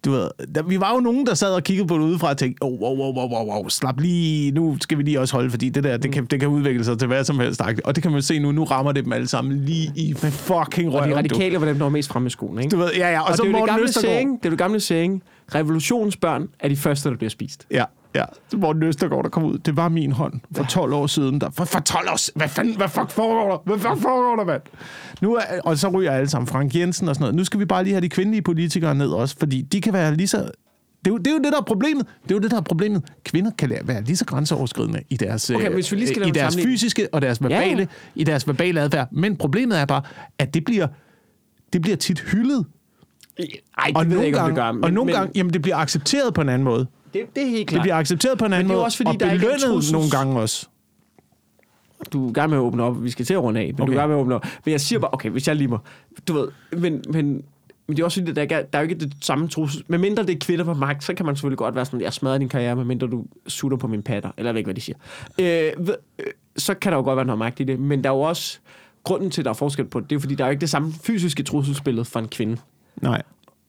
du ved, der, vi var jo nogen, der sad og kiggede på det udefra og tænkte, oh, wow, wow, wow, wow, wow, slap lige, nu skal vi lige også holde, fordi det der, det kan, det kan udvikle sig til hvad som helst. Og det kan man se nu, nu rammer det dem alle sammen lige i fucking og røven. de du. radikale var dem, der var mest fremme i skolen, ikke? Du ved, ja, ja, og, og så det er det gamle Østergaard. saying, det er det gamle saying, revolutionsbørn er de første, der bliver spist. Ja, ja. Det var Østergaard, der kom ud. Det var min hånd for 12 år siden. Der. For, for 12 år siden? Hvad fanden? Hvad fuck foregår der? Hvad fuck foregår der, mand? Nu er, og så ryger alle sammen. Frank Jensen og sådan noget. Nu skal vi bare lige have de kvindelige politikere ned også, fordi de kan være lige så... Det er, jo, det er jo det, der er problemet. Det er jo det, der er problemet. Kvinder kan være lige så grænseoverskridende i deres, Okay, øh, hvis vi lige skal i deres fysiske og deres verbale, Ja, ja. i deres verbale adfærd. Men problemet er bare, at det bliver det bliver tit hyldet. Ej, det Og ved jeg ikke, om gange, det gør. Men, og nogle men, gange, jamen det bliver accepteret på en anden måde. Det, det er helt Det klart. bliver accepteret på en anden det er måde, også fordi, og der er ikke belønnet trussels- nogle gange også. Du er gang med at åbne op. Vi skal til at runde af, men okay. du er gang med at åbne op. Men jeg siger bare, okay, hvis jeg lige må... Du ved, men, men, men det er også fordi, der, er, der er jo ikke det samme trussel. Men mindre det er kvinder på magt, så kan man selvfølgelig godt være sådan, jeg smadrer din karriere, medmindre du sutter på min patter, eller jeg ved ikke, hvad de siger. Øh, øh, så kan der jo godt være noget magt i det, men der er jo også... Grunden til, at der er forskel på det, det er fordi, der er jo ikke det samme fysiske trusselsbillede for en kvinde. Nej.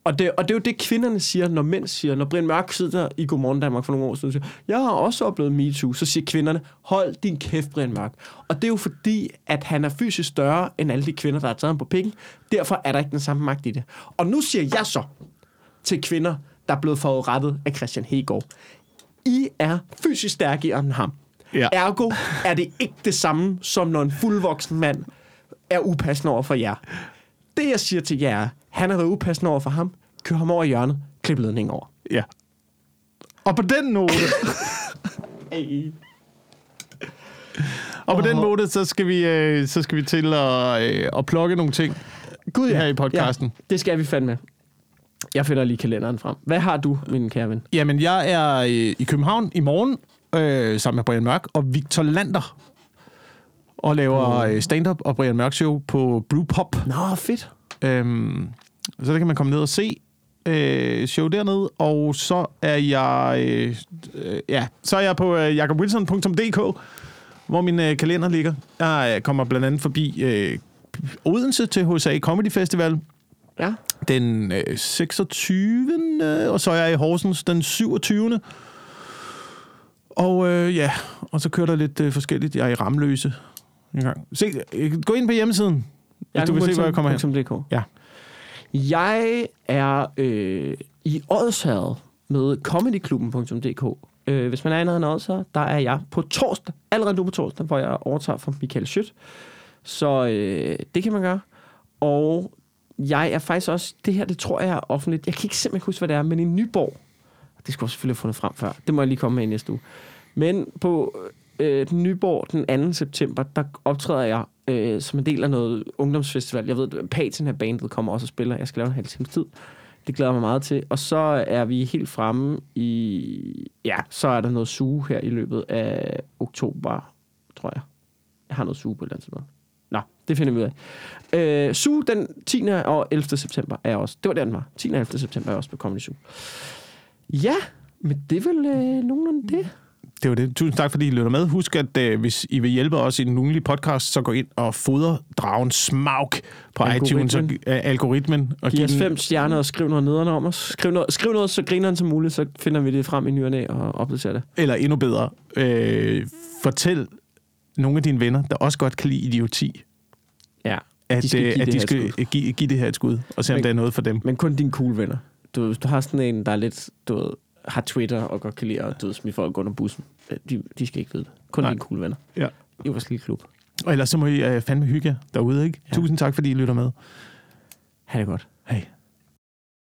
Og det, og det er jo det, kvinderne siger, når mænd siger, når Brian Mørk sidder i Godmorgen Danmark for nogle år siden og siger, jeg har også oplevet MeToo, så siger kvinderne, hold din kæft, Brian Mørk. Og det er jo fordi, at han er fysisk større end alle de kvinder, der har taget ham på pikken. Derfor er der ikke den samme magt i det. Og nu siger jeg så til kvinder, der er blevet forurettet af Christian Hegård. I er fysisk stærkere end ham. Ja. Ergo er det ikke det samme, som når en fuldvoksen mand er upassende over for jer. Det, jeg siger til jer, er, han har været upassende over for ham. Kør ham over i hjørnet. Klip ledningen over. Ja. Og på den note, Hey. og på den Åh. note, så skal vi, øh, så skal vi til at, øh, at plukke nogle ting Gud, her i podcasten. Ja, det skal vi fandme. Jeg finder lige kalenderen frem. Hvad har du, min kære ven? Jamen, jeg er øh, i København i morgen, øh, sammen med Brian Mørk og Victor Lander, og laver øh, stand-up og Brian Mørk show på Brew Pop. Nå, fedt. Øhm, så der kan man komme ned og se øh, show dernede, og så er jeg øh, øh, ja, så er jeg på øh, jakobwilson.dk, hvor min øh, kalender ligger. Jeg øh, kommer blandt andet forbi øh, Odense til HSA Comedy Festival Ja. den øh, 26. Og så er jeg i Horsens den 27. Og øh, ja, og så kører der lidt øh, forskelligt. Jeg er i Ramløse en gang. Se, øh, gå ind på hjemmesiden, hvis du vil se, hvor jeg kommer hen. DK. Ja. Jeg er øh, i Odsherred med comedyklubben.dk. Øh, hvis man er i nærheden af Odsherred, der er jeg på torsdag, allerede nu på torsdag, hvor jeg overtager fra Michael Schødt. Så øh, det kan man gøre. Og jeg er faktisk også, det her, det tror jeg er offentligt. Jeg kan ikke simpelthen huske, hvad det er, men i Nyborg, det skulle jeg selvfølgelig have fundet frem før. Det må jeg lige komme med i næste uge. Men på øh, Nyborg den 2. september, der optræder jeg øh, som en del af noget ungdomsfestival. Jeg ved, at her bandet kommer også og spiller. Jeg skal lave en halv times tid. Det glæder mig meget til. Og så er vi helt fremme i... Ja, så er der noget suge her i løbet af oktober, tror jeg. Jeg har noget suge på et eller andet tidspunkt. Nå, det finder vi ud af. Øh, suge den 10. og 11. september er også. Det var den var. 10. og 11. september er også på Comedy Suge. Ja, men det er vel øh, nogenlunde det. Det var det. Tusind tak, fordi I lytter med. Husk, at øh, hvis I vil hjælpe os i den ugenlige podcast, så gå ind og fodre dragen smaug på Algoritmen. iTunes og øh, algoritmen. Og Giv os den- fem stjerner og skriv noget nederne om os. Skriv noget, skriv noget så grineren som muligt, så finder vi det frem i nyerne og opdaterer det. Eller endnu bedre, øh, fortæl nogle af dine venner, der også godt kan lide idioti, Ja, at De skal øh, give at det de her skal give, give det her et skud, og se om der er noget for dem. men kun dine cool venner. Du, du har sådan en, der er lidt, du ved, har Twitter og godt kan lide at smide folk under bussen. De, de skal ikke vide det. Kun Nej. dine cool venner. Ja. I vores lille klub. Og ellers så må I øh, fandme hygge derude, ikke? Ja. Tusind tak, fordi I lytter med. Ha' det godt.